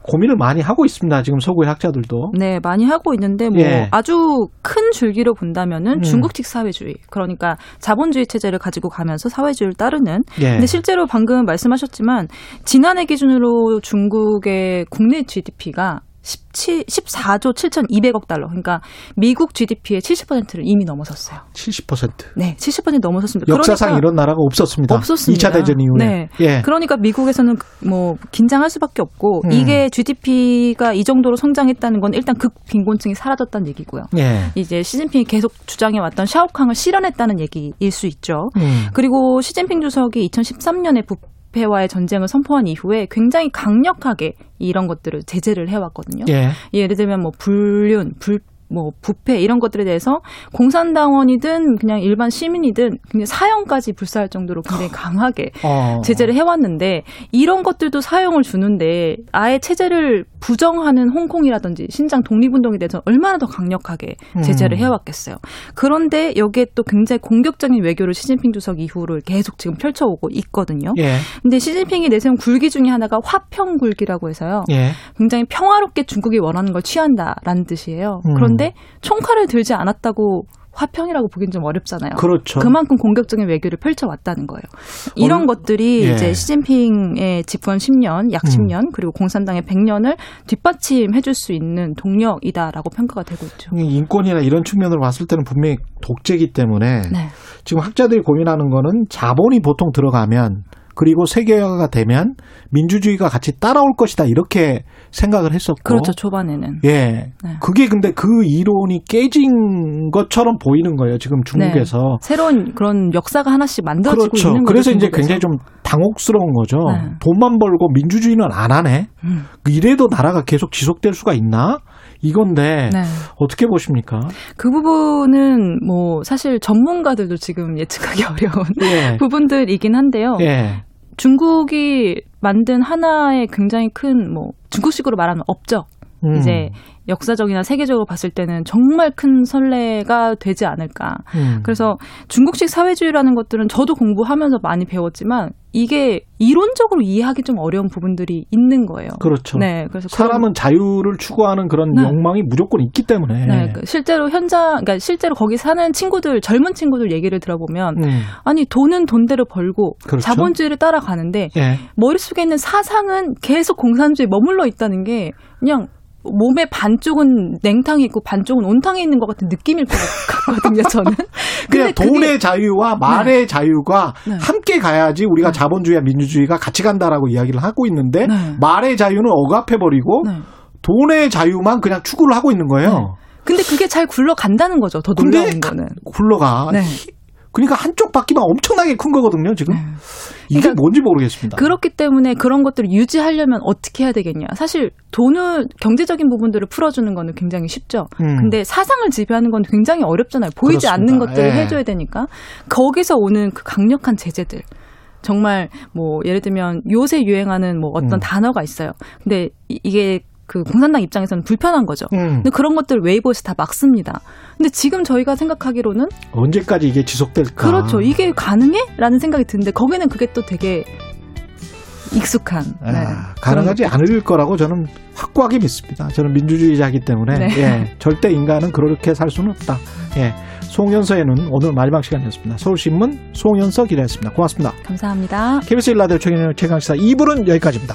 이 고민을 많이 하고 있습니다. 지금 서구의 학자들도. 네, 많이 하고 있는데 뭐 예. 아주 큰 줄기로 본다면은 음. 중국식 사회주의, 그러니까 자본주의 체제를 가지고 가면서 사회주의를 따르는. 예. 근데 실제로 방금 말씀하셨지만 지난해 기준으로 중국의 국내 GDP가 17, 14조 7,200억 달러. 그러니까 미국 GDP의 70%를 이미 넘어섰어요. 70%. 네, 70% 넘어섰습니다. 역사상 그러니까 이런 나라가 없었습니다. 없었습니다. 2차 대전 이후에. 네. 예. 그러니까 미국에서는 뭐 긴장할 수밖에 없고 음. 이게 GDP가 이 정도로 성장했다는 건 일단 극빈곤층이 사라졌다는 얘기고요. 예. 이제 시진핑이 계속 주장해 왔던 샤오캉을 실현했다는 얘기일 수 있죠. 음. 그리고 시진핑 주석이 2013년에 부패와의 전쟁을 선포한 이후에 굉장히 강력하게 이런 것들을 제재를 해왔거든요. 예. 예를 들면 뭐 불륜, 불 뭐 부패 이런 것들에 대해서 공산당원이든 그냥 일반 시민이든 그냥 사형까지 불사할 정도로 굉장히 강하게 어. 제재를 해왔는데 이런 것들도 사용을 주는데 아예 체제를 부정하는 홍콩이라든지 신장 독립운동에 대해서 얼마나 더 강력하게 제재를 음. 해왔겠어요. 그런데 여기에 또 굉장히 공격적인 외교를 시진핑 주석 이후를 계속 지금 펼쳐오고 있거든요. 예. 근데 시진핑이 내세운 굴기 중에 하나가 화평 굴기라고 해서요. 예. 굉장히 평화롭게 중국이 원하는 걸 취한다라는 뜻이에요. 음. 그런데 총칼을 들지 않았다고 화평이라고 보기는 좀 어렵잖아요. 그렇죠. 그만큼 공격적인 외교를 펼쳐왔다는 거예요. 이런 얼- 것들이 예. 이제 시진핑의 집권 10년, 약 음. 10년, 그리고 공산당의 100년을 뒷받침해줄 수 있는 동력이다라고 평가가 되고 있죠. 인권이나 이런 측면으로 봤을 때는 분명히 독재이기 때문에 네. 지금 학자들이 고민하는 거는 자본이 보통 들어가면 그리고 세계화가 되면 민주주의가 같이 따라올 것이다 이렇게 생각을 했었고 그렇죠. 초반에는. 예. 네. 그게 근데 그 이론이 깨진 것처럼 보이는 거예요. 지금 중국에서. 새로운 그런 역사가 하나씩 만들어지고 그렇죠. 있는 거죠. 그래서 이제 중국에서. 굉장히 좀 당혹스러운 거죠. 네. 돈만 벌고 민주주의는 안 하네. 음. 이래도 나라가 계속 지속될 수가 있나? 이건데 네. 어떻게 보십니까? 그 부분은 뭐 사실 전문가들도 지금 예측하기 어려운 예. 부분들이긴 한데요. 예. 중국이 만든 하나의 굉장히 큰 뭐 중국식으로 말하면 업적 음. 이제 역사적이나 세계적으로 봤을 때는 정말 큰 선례가 되지 않을까. 음. 그래서 중국식 사회주의라는 것들은 저도 공부하면서 많이 배웠지만 이게 이론적으로 이해하기 좀 어려운 부분들이 있는 거예요. 그렇죠. 네, 그래서 사람은 자유를 추구하는 그런 네. 욕망이 무조건 있기 때문에. 네, 그 실제로 현장, 그러니까 실제로 거기 사는 친구들, 젊은 친구들 얘기를 들어보면, 음. 아니, 돈은 돈대로 벌고, 그렇죠. 자본주의를 따라가는데, 예. 머릿 속에 있는 사상은 계속 공산주의에 머물러 있다는 게, 그냥, 몸의 반쪽은 냉탕이 있고 반쪽은 온탕에 있는 것 같은 느낌일 것 같거든요, 저는. 그냥 근데 돈의 자유와 말의 자유가 네. 함께 가야지 우리가 자본주의와 민주주의가 같이 간다라고 이야기를 하고 있는데 네. 말의 자유는 억압해버리고 네. 돈의 자유만 그냥 추구를 하고 있는 거예요. 근데 그게 잘 굴러간다는 거죠, 더 놀라운 가- 거는. 굴러가. 네. 그러니까 한쪽 바퀴만 엄청나게 큰 거거든요, 지금. 네. 이게 그러니까 뭔지 모르겠습니다. 그렇기 때문에 그런 것들을 유지하려면 어떻게 해야 되겠냐. 사실 돈을 경제적인 부분들을 풀어주는 거는 굉장히 쉽죠. 음. 근데 사상을 지배하는 건 굉장히 어렵잖아요. 보이지 그렇습니다. 않는 것들을 예. 해줘야 되니까 거기서 오는 그 강력한 제재들. 정말 뭐 예를 들면 요새 유행하는 뭐 어떤 음. 단어가 있어요. 근데 이- 이게 그 공산당 입장에서는 불편한 거죠. 음. 근데 그런 것들 웨이보에서 다 막습니다. 근데 지금 저희가 생각하기로는 언제까지 이게 지속될까? 그렇죠. 이게 가능해? 라는 생각이 드는데 거기는 그게 또 되게 익숙한. 아, 네. 가능하지 않을 거라고 저는 확고하게 믿습니다. 저는 민주주의자이기 때문에 네. 예, 절대 인간은 그렇게 살 수는 없다. 예, 송현서에는 오늘 마지막 시간이었습니다. 서울신문 송현서 기자였습니다. 고맙습니다. 감사합니다. KBS 일라디오 최경영 최강시사 2부는 여기까지입니다.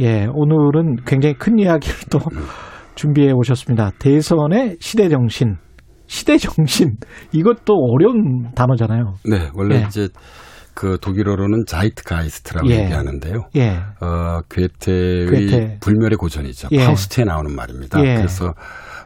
예, 오늘은 굉장히 큰 이야기를 또 준비해 오셨습니다. 대선의 시대 정신. 시대 정신. 이것도 어려운 단어잖아요. 네, 원래 네. 이제 그 독일어로는 Zeitgeist라고 예. 얘기하는데요. 예. 어, 괴테의 괴테. 불멸의 고전이죠. 예. 파우스트에 나오는 말입니다. 예. 그래서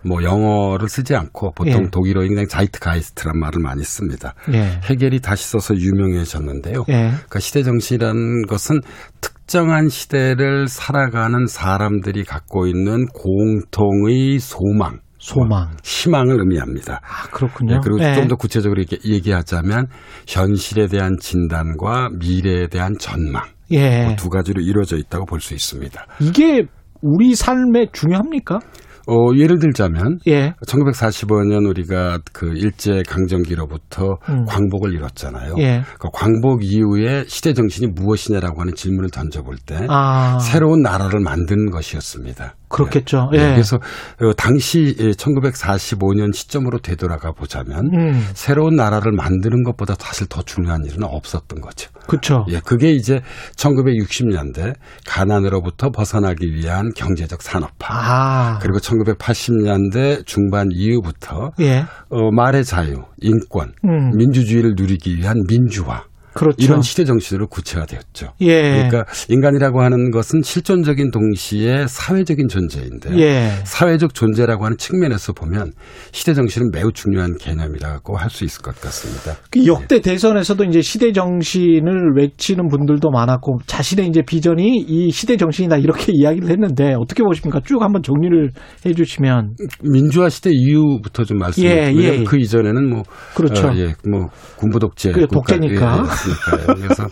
뭐 영어를 쓰지 않고 보통 예. 독일어에 그냥 Zeitgeist란 말을 많이 씁니다. 예. 헤겔이 다시 써서 유명해졌는데요. 예. 그러니까 시대 정신이라는 것은 특 정한 시대를 살아가는 사람들이 갖고 있는 공통의 소망, 소망. 희망을 의미합니다. 아, 그렇군요. 네, 그리고 예. 좀더 구체적으로 이렇게 얘기하자면 현실에 대한 진단과 미래에 대한 전망 예. 뭐두 가지로 이루어져 있다고 볼 수 있습니다. 이게 우리 삶에 중요합니까? 어, 예를 들자면 예. 1945년 우리가 그 일제 강점기로부터 음. 광복을 이뤘잖아요. 예. 그 광복 이후에 시대 정신이 무엇이냐라고 하는 질문을 던져볼 때 아. 새로운 나라를 만든 것이었습니다. 그렇겠죠. 네, 예. 그래서 어, 당시 1945년 시점으로 되돌아가 보자면 음. 새로운 나라를 만드는 것보다 사실 더 중요한 일은 없었던 거죠. 그렇죠. 예, 그게 이제 1960년대 가난으로부터 벗어나기 위한 경제적 산업화. 아. 그리고 1980년대 중반 이후부터 예. 어, 말의 자유, 인권, 음. 민주주의를 누리기 위한 민주화. 그렇죠. 이런 시대 정신으로 구체화되었죠. 예. 그러니까 인간이라고 하는 것은 실존적인 동시에 사회적인 존재인데 예. 사회적 존재라고 하는 측면에서 보면 시대 정신은 매우 중요한 개념이라고 할 수 있을 것 같습니다. 그 역대 대선에서도 이제 시대 정신을 외치는 분들도 많았고 자신의 이제 비전이 이 시대 정신이다 이렇게 이야기를 했는데 어떻게 보십니까? 쭉 한번 정리를 해주시면 민주화 시대 이후부터 좀 말씀을 예, 예. 그 이전에는 뭐 그렇죠. 어, 예, 뭐 군부 독재 그 국가- 독재니까. 예, 그러니까요. 그래서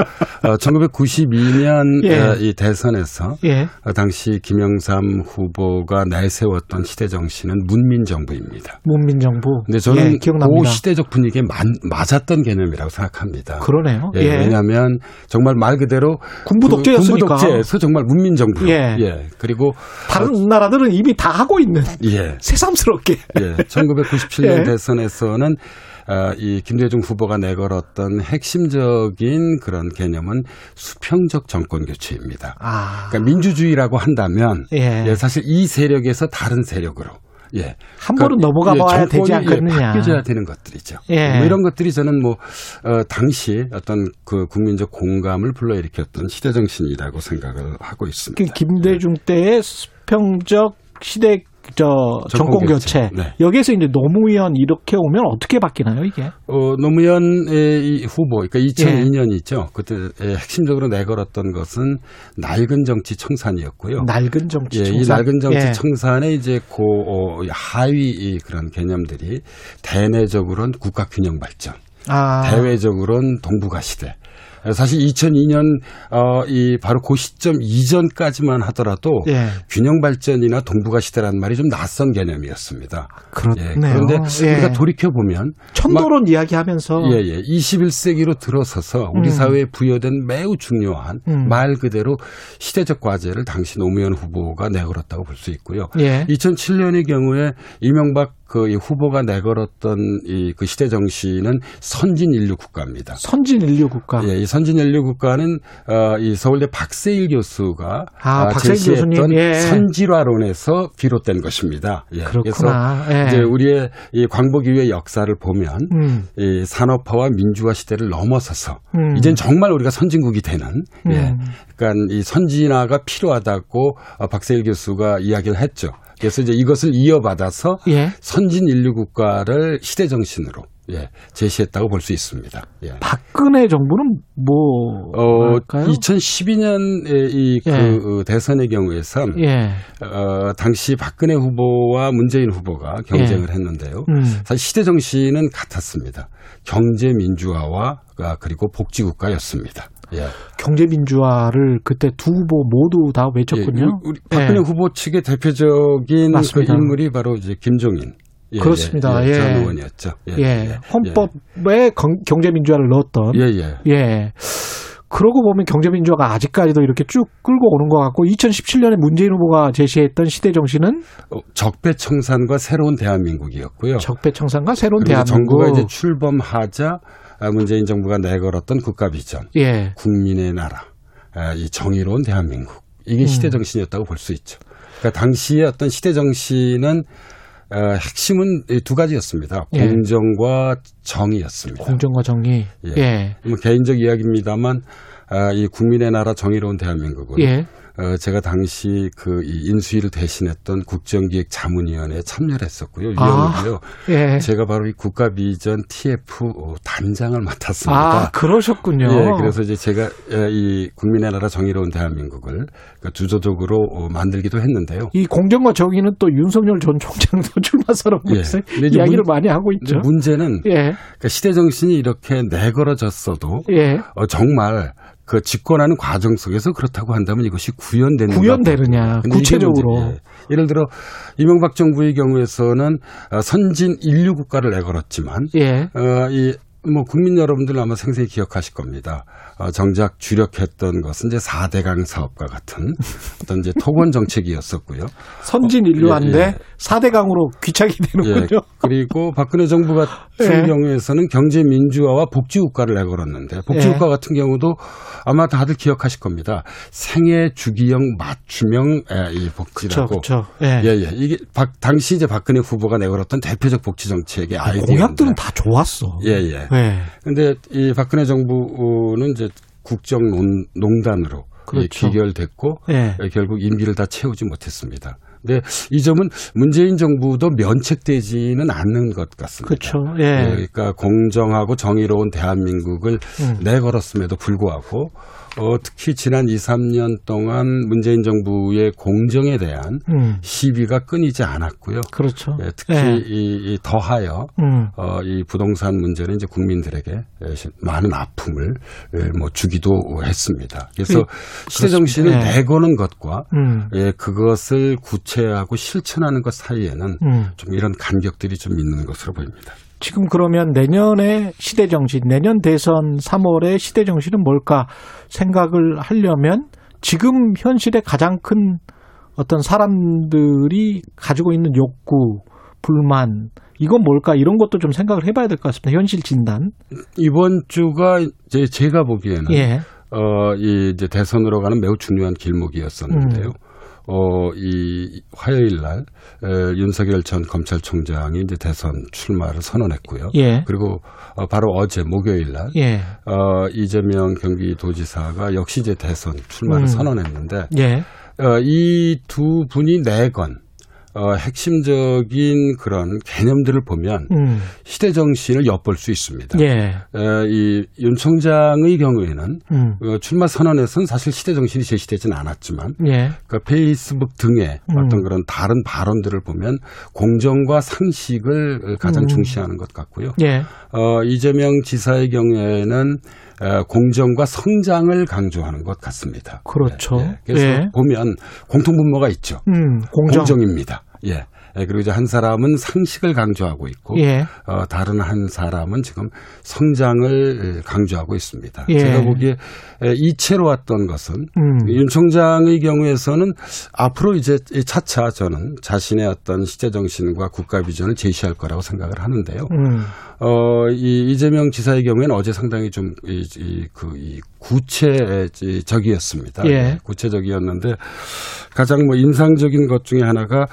어, 1992년 예. 어, 이 대선에서 예. 어, 당시 김영삼 후보가 내세웠던 시대 정신은 문민 정부입니다. 문민 정부. 근데 저는 예, 기억납니다. 그 시대적 분위기에 만- 맞았던 개념이라고 생각합니다. 그러네요. 예, 예. 왜냐하면 정말 말 그대로 군부 그 독재였으니까. 군부 독재에서 정말 문민 정부. 예. 그리고 다른 나라들은 이미 다 하고 있는 예. 새삼스럽게. 예, 1997년 예. 대선에서는 아, 이 김대중 후보가 내걸었던 핵심적인 그런 개념은 수평적 정권 교체입니다. 아. 그러니까 민주주의라고 한다면 예. 예, 사실 이 세력에서 다른 세력으로 예. 한 번은 넘어가 봐야 되지 정권이, 않겠느냐. 예, 바뀌어져야 되는 것들이죠. 예. 뭐 이런 것들이 저는 뭐 어, 당시 어떤 그 국민적 공감을 불러일으켰던 시대 정신이라고 생각을 하고 있습니다. 그 김대중 때의 수평적 시대 저 정권 교체. 네. 여기에서 이제 노무현 이렇게 오면 어떻게 바뀌나요, 이게? 어, 노무현의 이 후보, 그러니까 2002년이죠. 그때 에, 핵심적으로 내걸었던 것은 낡은 정치 청산이었고요. 낡은 정치 예, 청산. 이 낡은 정치 예. 청산의 이제 고 어, 하위 이 그런 개념들이 대내적으로는 국가 균형 발전, 아. 대외적으로는 동북아 시대. 사실 2002년 어, 이 바로 그 시점 이전까지만 하더라도 예. 균형 발전이나 동북아 시대라는 말이 좀 낯선 개념이었습니다. 그렇네요. 예, 그런데 예. 우리가 돌이켜 보면 천도론 이야기하면서 예, 예. 21세기로 들어서서 우리 음. 사회에 부여된 매우 중요한 음. 말 그대로 시대적 과제를 당시 노무현 후보가 내걸었다고 볼 수 있고요. 예. 2007년의 경우에 이명박 그이 후보가 내걸었던 이 그 시대 정신은 선진 인류 국가입니다. 선진 인류 국가. 예, 이 선진 인류 국가는 어, 이 서울대 박세일 교수가 아, 어, 박세일 교수님, 예. 선질화론에서 비롯된 것입니다. 예, 그렇구나. 그래서 예. 이제 우리의 이 광복 이후의 역사를 보면 음. 이 산업화와 민주화 시대를 넘어서서 음. 이젠 정말 우리가 선진국이 되는 예. 음. 그러니까 이 선진화가 필요하다고 어, 박세일 교수가 이야기를 했죠. 그래서 이제 이것을 이어받아서 예. 선진 인류 국가를 시대 정신으로 예, 제시했다고 볼 수 있습니다. 예. 박근혜 정부는 뭐 어, 할까요? 2012년의 이그 예. 대선의 경우에선 예. 어, 당시 박근혜 후보와 문재인 후보가 경쟁을 했는데요. 음. 사실 시대 정신은 같았습니다. 경제 민주화와 아, 그리고 복지 국가였습니다. 예. 경제 민주화를 그때 두 후보 모두 다 외쳤군요. 예, 우리 박근혜 예. 후보 측의 대표적인 그. 인물이 바로 이제 김종인 예, 그렇습니다. 예, 예. 전 의원이었죠. 예, 예. 예, 헌법에 경- 경제 민주화를 넣었던 예, 예. 예. 그러고 보면 경제 민주화가 아직까지도 이렇게 쭉 끌고 오는 것 같고 2017년에 문재인 후보가 제시했던 시대 정신은 어, 적폐청산과 새로운 대한민국이었고요. 적폐청산과 새로운 대한민국. 정부가 이제 출범하자 아, 문재인 정부가 내걸었던 국가 비전, 예. 국민의 나라, 아, 이 정의로운 대한민국 이게 음. 시대 정신이었다고 볼 수 있죠. 그러니까 당시의 어떤 시대 정신은 어, 핵심은 이두 가지였습니다. 예. 공정과 정의였습니다. 공정과 정의. 예. 예. 뭐 개인적 이야기입니다만 아, 이 국민의 나라 정의로운 대한민국을 예. 어, 제가 당시 그이 인수위를 대신했던 국정기획 자문위원회에 참여를 했었고요. 아, 위원이고요. 예. 제가 바로 이 국가비전 TF 단장을 맡았습니다. 아, 그러셨군요. 예, 그래서 이제 제가 예, 이 국민의 나라 정의로운 대한민국을 그 주도적으로 어, 만들기도 했는데요. 이 공정과 정의는 또 윤석열 전 총장도 출마 선언문에서 예. 이야기를 문- 많이 하고 있죠. 문제는 예. 그러니까 시대 정신이 이렇게 내걸어졌어도 예. 어, 정말 그 집권하는 과정 속에서 그렇다고 한다면 이것이 구현되는 구현되느냐, 구체적으로. 예를 들어 이명박 정부의 경우에서는 어, 선진 인류 국가를 내걸었지만 예. 어, 이, 뭐, 국민 여러분들 아마 생생히 기억하실 겁니다. 어, 정작 주력했던 것은 이제 4대강 사업과 같은 어떤 이제 토건 정책이었었고요. 선진 인류한데 예, 예. 4대강으로 귀착이 예. 되는군요. 그리고 박근혜 정부 같은 예. 경우에서는 경제 민주화와 복지 국가를 내걸었는데 복지 예. 국가 같은 경우도 아마 다들 기억하실 겁니다. 생애 주기형 맞춤형 예, 이 복지라고. 예. 예, 예. 이게 박- 당시 이제 박근혜 후보가 내걸었던 대표적 복지 정책의 아이디어. 공약들은 다 좋았어. 예, 예. 예. 근데 이 박근혜 정부는 이제 국정농단으로 그렇죠. 귀결됐고 예. 결국 임기를 다 채우지 못했습니다. 근데 이 점은 문재인 정부도 면책되지는 않는 것 같습니다. 그렇죠. 예. 그러니까 공정하고 정의로운 대한민국을 음. 내걸었음에도 불구하고 어, 특히 지난 2, 3년 동안 문재인 정부의 공정에 대한 음. 시비가 끊이지 않았고요. 그렇죠. 예, 특히 예. 이, 이 더하여 음. 어, 이 부동산 문제는 이제 국민들에게 예, 시- 많은 아픔을 예, 뭐 주기도 했습니다. 그래서 그- 시대 정신을. 예. 내거는 것과 음. 예, 그것을 구체하고 실천하는 것 사이에는 음. 좀 이런 간격들이 좀 있는 것으로 보입니다. 지금 그러면 내년에 시대 정신, 내년 대선 3월에 시대 정신은 뭘까 생각을 하려면 지금 현실의 가장 큰 어떤 사람들이 가지고 있는 욕구, 불만, 이건 뭘까 이런 것도 좀 생각을 해봐야 될 것 같습니다. 현실 진단. 이번 주가 이제 제가 보기에는 예. 어, 이 이제 대선으로 가는 매우 중요한 길목이었었는데요. 음. 어, 이 화요일 날 에, 윤석열 전 검찰총장이 이제 대선 출마를 선언했고요. 예. 그리고 어, 바로 어제 목요일 날 예. 어, 이재명 경기도지사가 역시 이제 대선 출마를 음. 선언했는데 예. 어, 이 두 분이 내건 어, 핵심적인 그런 개념들을 보면 음. 시대 정신을 엿볼 수 있습니다. 예. 에, 이윤 총장의 경우에는 음. 어, 출마 선언에서는 사실 시대 정신이 제시되지는 않았지만 예. 그 페이스북 등의 음. 어떤 그런 다른 발언들을 보면 공정과 상식을 가장 음. 중시하는 것 같고요. 예. 어, 이재명 지사의 경우에는 어, 공정과 성장을 강조하는 것 같습니다. 그렇죠. 예, 그래서 예. 보면 공통 분모가 있죠. 음, 공정. 입니다 예. 예, 그리고 이제 한 사람은 상식을 강조하고 있고, 예. 어, 다른 한 사람은 지금 성장을 강조하고 있습니다. 예. 제가 보기에 에, 이채로 왔던 것은 음. 윤 총장의 경우에서는 앞으로 이제 차차 저는 자신의 어떤 시대 정신과 국가 비전을 제시할 거라고 생각을 하는데요. 음. 어, 이 이재명 지사의 경우에는 어제 상당히 좀, 이, 이, 그, 이 구체적이었습니다. 예. 구체적이었는데 가장 뭐 인상적인 것 중에 하나가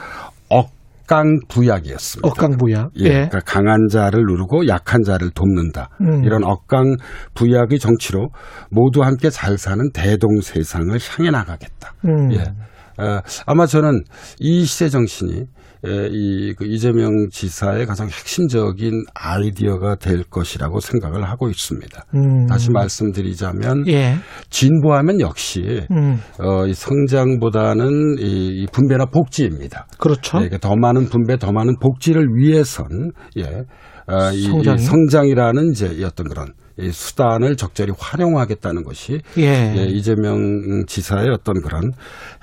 억강부약이었습니다. 억강부약. 예. 그러니까 강한 자를 누르고 약한 자를 돕는다. 음. 이런 억강부약의 정치로 모두 함께 잘 사는 대동 세상을 향해 나가겠다. 음. 예. 어, 아마 저는 이 시대 정신이 에, 이, 그 이재명 지사의 가장 핵심적인 아이디어가 될 것이라고 생각을 하고 있습니다. 음. 다시 말씀드리자면 예. 진보하면 역시 음. 어, 이 성장보다는 이, 이 분배나 복지입니다. 그렇죠. 예, 더 많은 분배, 더 많은 복지를 위해선 예, 어, 이, 성장이? 이 성장이라는 이제 이 어떤 그런 이 수단을 적절히 활용하겠다는 것이 예. 예, 이재명 지사의 어떤 그런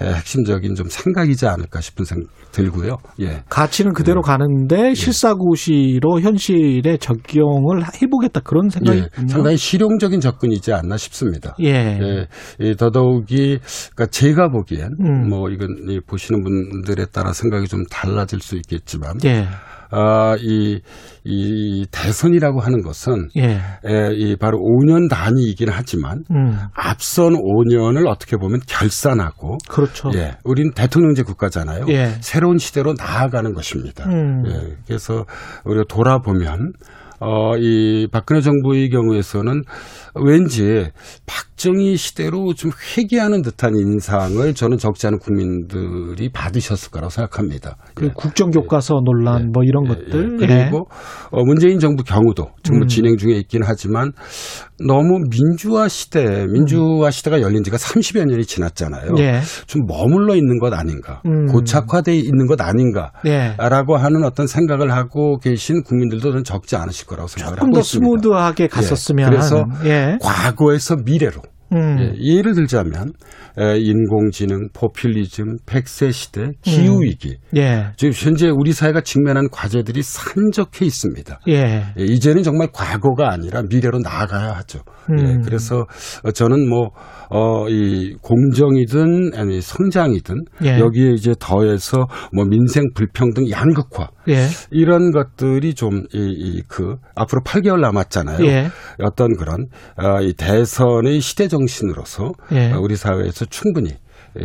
예, 핵심적인 좀 생각이지 않을까 싶은 생각 들고요. 예. 가치는 그대로 가는데 실사구시로 현실에 적용을 해보겠다 그런 생각이 예, 상당히 실용적인 접근이지 않나 싶습니다. 예. 예, 이 더더욱이 그러니까 제가 보기엔 음. 뭐 이건 이 보시는 분들에 따라 생각이 좀 달라질 수 있겠지만 예. 어, 이, 이 대선이라고 하는 것은 예. 에, 이 바로 5년 단위이긴 하지만 음. 앞선 5년을 어떻게 보면 결산하고 그렇죠. 예, 우리는 대통령제 국가잖아요. 예. 새로운 시대로 나아가는 것입니다. 음. 예, 그래서 우리가 돌아보면 어, 이 박근혜 정부의 경우에서는 왠지 박정희 시대로 좀 회귀하는 듯한 인상을 저는 적지 않은 국민들이 받으셨을 거라고 생각합니다. 그 국정교과서 논란 뭐 이런 것들 예. 그리고 어, 문재인 정부 경우도 정부 음. 진행 중에 있긴 하지만 너무 민주화 시대, 민주화 시대가 열린 지가 30여 년이 지났잖아요. 예. 좀 머물러 있는 것 아닌가, 음. 고착화돼 있는 것 아닌가. 예. 라고 하는 어떤 생각을 하고 계신 국민들도 저는 적지 않으실 거라고 생각을 조금 하고 더 있습니다. 스무드하게 갔었으면 예, 그래서. 예. 과거에서 미래로 음. 예, 예를 들자면 에, 인공지능, 포퓰리즘, 백세 시대, 기후 위기. 예. 지금 현재 우리 사회가 직면한 과제들이 산적해 있습니다. 예. 예, 이제는 정말 과거가 아니라 미래로 나아가야 하죠. 음. 예, 그래서 어, 저는 뭐, 어, 이 공정이든 아니 성장이든 예. 여기에 이제 더해서 뭐 민생 불평등 양극화 예. 이런 것들이 좀이이그 앞으로 8개월 남았잖아요. 예. 어떤 그런 어, 이 대선의 시대 정신으로서 예. 어, 우리 사회에서 충분히 예,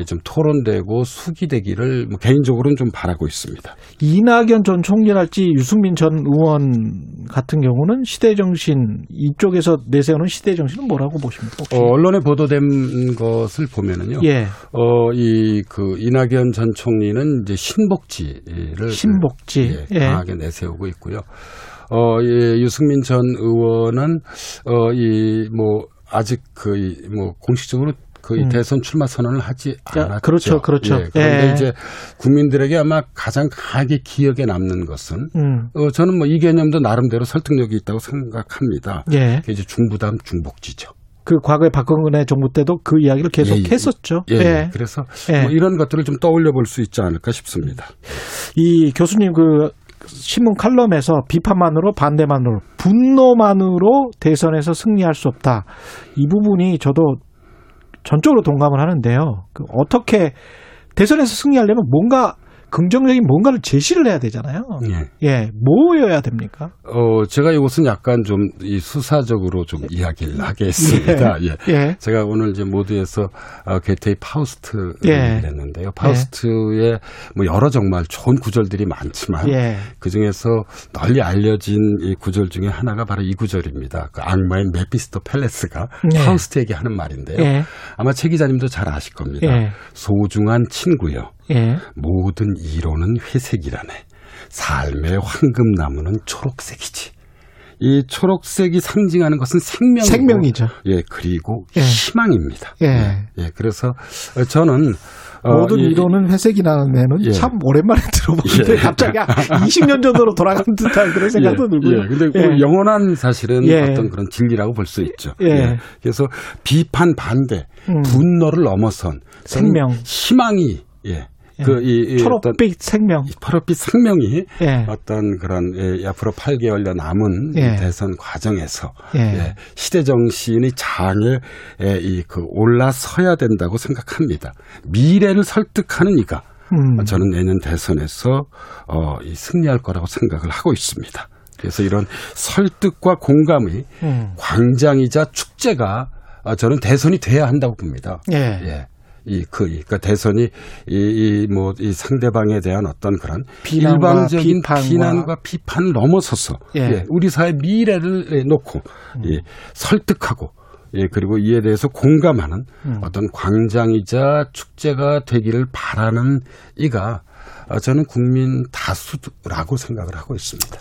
좀 토론되고 수기되기를 뭐 개인적으로는 좀 바라고 있습니다. 이낙연 전 총리랄지 유승민 전 의원 같은 경우는 시대 정신 이쪽에서 내세우는 시대 정신은 뭐라고 보십니까? 어, 언론에 보도된 것을 보면은요. 예. 어, 이, 그, 이낙연 전 총리는 이제 신복지를. 신복지. 예, 예. 강하게 내세우고 있고요. 어, 예, 유승민 전 의원은, 어, 이, 뭐, 아직 그, 이, 뭐, 공식적으로 그 음. 대선 출마 선언을 하지 야, 않았죠. 그렇죠, 그렇죠. 예, 그런데 예. 이제 국민들에게 아마 가장 강하게 기억에 남는 것은 음. 어, 저는 뭐 이 개념도 나름대로 설득력이 있다고 생각합니다. 예. 이제 중부담 중복지죠. 그 과거에 박근혜 정부 때도 그 이야기를 계속 예, 예. 했었죠. 예, 예. 그래서 예. 뭐 이런 것들을 좀 떠올려 볼 수 있지 않을까 싶습니다. 이 교수님 그 신문 칼럼에서 비판만으로 반대만으로 분노만으로 대선에서 승리할 수 없다. 이 부분이 저도 전적으로 동감을 하는데요. 그 어떻게 대선에서 승리하려면 뭔가 긍정적인 뭔가를 제시를 해야 되잖아요. 예. 예, 뭐여야 됩니까? 어, 제가 이것은 약간 좀 이 수사적으로 좀 이야기를 하겠습니다. 예. 예. 제가 오늘 이제 모두에서 어, 괴테의 파우스트를 예. 했는데요. 파우스트의 뭐 여러 정말 좋은 구절들이 많지만 예. 그 중에서 널리 알려진 이 구절 중에 하나가 바로 이 구절입니다. 그 악마인 메피스토펠레스가 예. 파우스트에게 하는 말인데요. 예. 아마 최 기자님도 잘 아실 겁니다. 예. 소중한 친구여. 예. 모든 이론은 회색이라네. 삶의 황금나무는 초록색이지. 이 초록색이 상징하는 것은 생명이고, 생명이죠. 예, 그리고 예. 희망입니다. 예. 예, 그래서 저는 어, 모든 이- 이론은 회색이라는 예. 참 오랜만에 들어보는데 예. 갑자기 20년 전으로 돌아간 듯한 그런 생각도 예, 들고요. 예, 근데 예. 그 영원한 사실은 예. 어떤 그런 진리라고 볼 수 있죠. 예. 그래서 비판 반대, 음. 분노를 넘어선 생명. 희망이 예. 그, 이, 이 어떤 초록빛 생명. 초록빛 생명이 예. 어떤 그런 예, 앞으로 8개월여 남은 이 예. 대선 과정에서 예. 예, 시대 정신의 장에 예, 이그 올라서야 된다고 생각합니다. 미래를 설득하는 이가 음. 저는 내년 대선에서 어, 이 승리할 거라고 생각을 하고 있습니다. 그래서 이런 설득과 공감의 음. 광장이자 축제가 어, 저는 대선이 돼야 한다고 봅니다. 예. 예. 이, 그, 그러니까 대선이 이, 이, 뭐, 이 상대방에 대한 어떤 그런 비난과 일방적인 비난과 비판을 넘어서서 예. 예, 우리 사회 미래를 예, 놓고 예, 설득하고 예, 그리고 이에 대해서 공감하는 음. 어떤 광장이자 축제가 되기를 바라는 이가 어, 저는 국민 다수라고 생각을 하고 있습니다.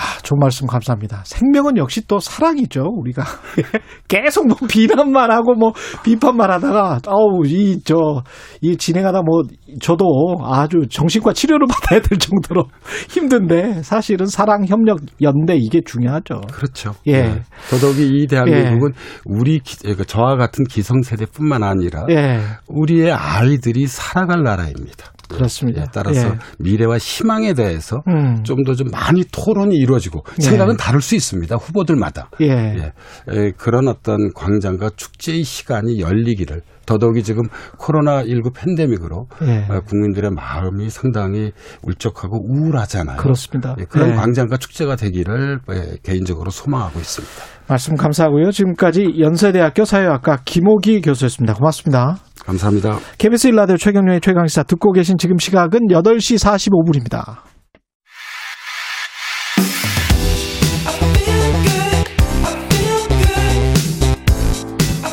아, 좋은 말씀 감사합니다. 생명은 역시 또 사랑이죠, 우리가. 계속 뭐 비난만 하고 뭐 비판만 하다가, 아우, 이, 저, 이 진행하다 뭐, 저도 아주 정신과 치료를 받아야 될 정도로 힘든데, 사실은 사랑, 협력, 연대 이게 중요하죠. 그렇죠. 예. 네. 더더욱이 이 대한민국은 우리 기- 그 저와 같은 기성세대뿐만 아니라 예. 우리의 아이들이 살아갈 나라입니다. 그렇습니다. 예, 따라서 예. 미래와 희망에 대해서 음. 좀더 좀 많이 토론이 이루어지고 예. 생각은 다를 수 있습니다. 후보들마다. 예. 예. 에, 그런 어떤 광장과 축제의 시간이 열리기를 더더욱이 지금 코로나19 팬데믹으로 예. 어, 국민들의 마음이 상당히 울적하고 우울하잖아요. 그렇습니다. 예, 그런 예. 광장과 축제가 되기를 예, 개인적으로 소망하고 있습니다. 말씀 감사하고요. 지금까지 연세대학교 사회학과 김호기 교수였습니다. 고맙습니다. 감사합니다. KBS 일라디오 최경련의 최강시사 듣고 계신 지금 시각은 8시 45분입니다.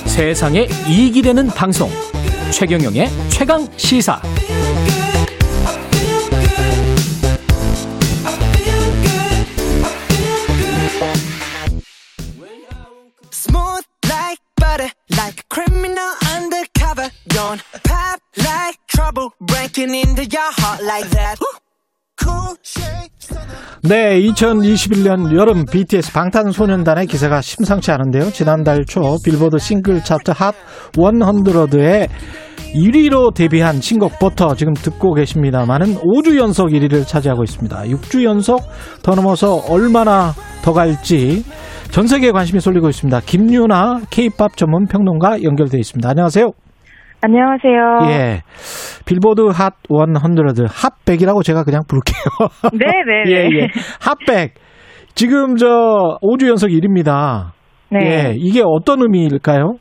세상에 이익이 되는 방송 최경영의 최강 시사 Don't pop like trouble, breaking into your heart like that. 네, 2021년 여름 BTS 방탄소년단의 기세가 심상치 않은데요. 지난달 초 빌보드 싱글 차트 핫 100에 1위로 데뷔한 신곡 버터 지금 듣고 계십니다만은 5주 연속 1위를 차지하고 있습니다. 6주 연속 더 넘어서 얼마나 더 갈지 전 세계에 관심이 쏠리고 있습니다. 김유나 K-팝 전문 평론가 연결돼 있습니다. 안녕하세요. 안녕하세요. 예. 빌보드 핫 100, 핫백이라고 제가 그냥 부를게요. 네네. 예, 예. 핫백. 지금 저 5주 연속 1위입니다. 네. 예. 이게 어떤 의미일까요?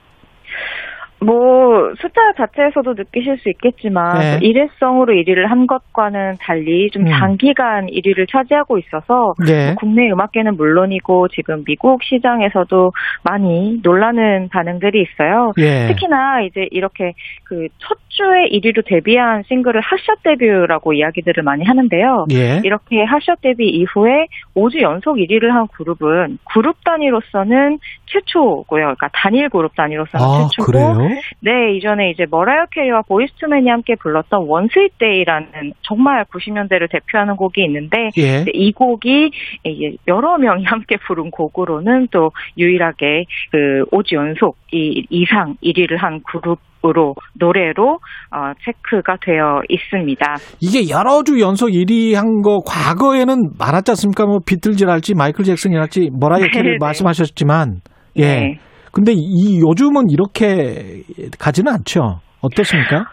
뭐 숫자 자체에서도 느끼실 수 있겠지만 네. 일회성으로 1위를 한 것과는 달리 좀 음. 장기간 1위를 차지하고 있어서 네. 뭐 국내 음악계는 물론이고 지금 미국 시장에서도 많이 놀라는 반응들이 있어요. 예. 특히나 이제 이렇게 그 첫 주에 1위로 데뷔한 싱글을 핫샷 데뷔라고 이야기들을 많이 하는데요. 예. 이렇게 핫샷 데뷔 이후에 5주 연속 1위를 한 그룹은 그룹 단위로서는 최초고요. 그러니까 단일 그룹 단위로서는 아, 최초고 그래요? 네, 이전에 이제 머라이어 캐리와 Boyz II Men이 함께 불렀던 One Sweet Day라는 정말 90년대를 대표하는 곡이 있는데 예. 이 곡이 여러 명이 함께 부른 곡으로는 또 유일하게 그 5주 연속 이 이상 1위를 한 그룹 으로 노래로 어, 체크가 되어 있습니다. 이게 여러 주 연속 1위 한 거 과거에는 많았지 않습니까? 뭐 비틀즈랄지 마이클 잭슨이랄지 머라이어 캐리 네네. 말씀하셨지만 예. 네. 근데 이 요즘은 이렇게 가지는 않죠. 어떻습니까?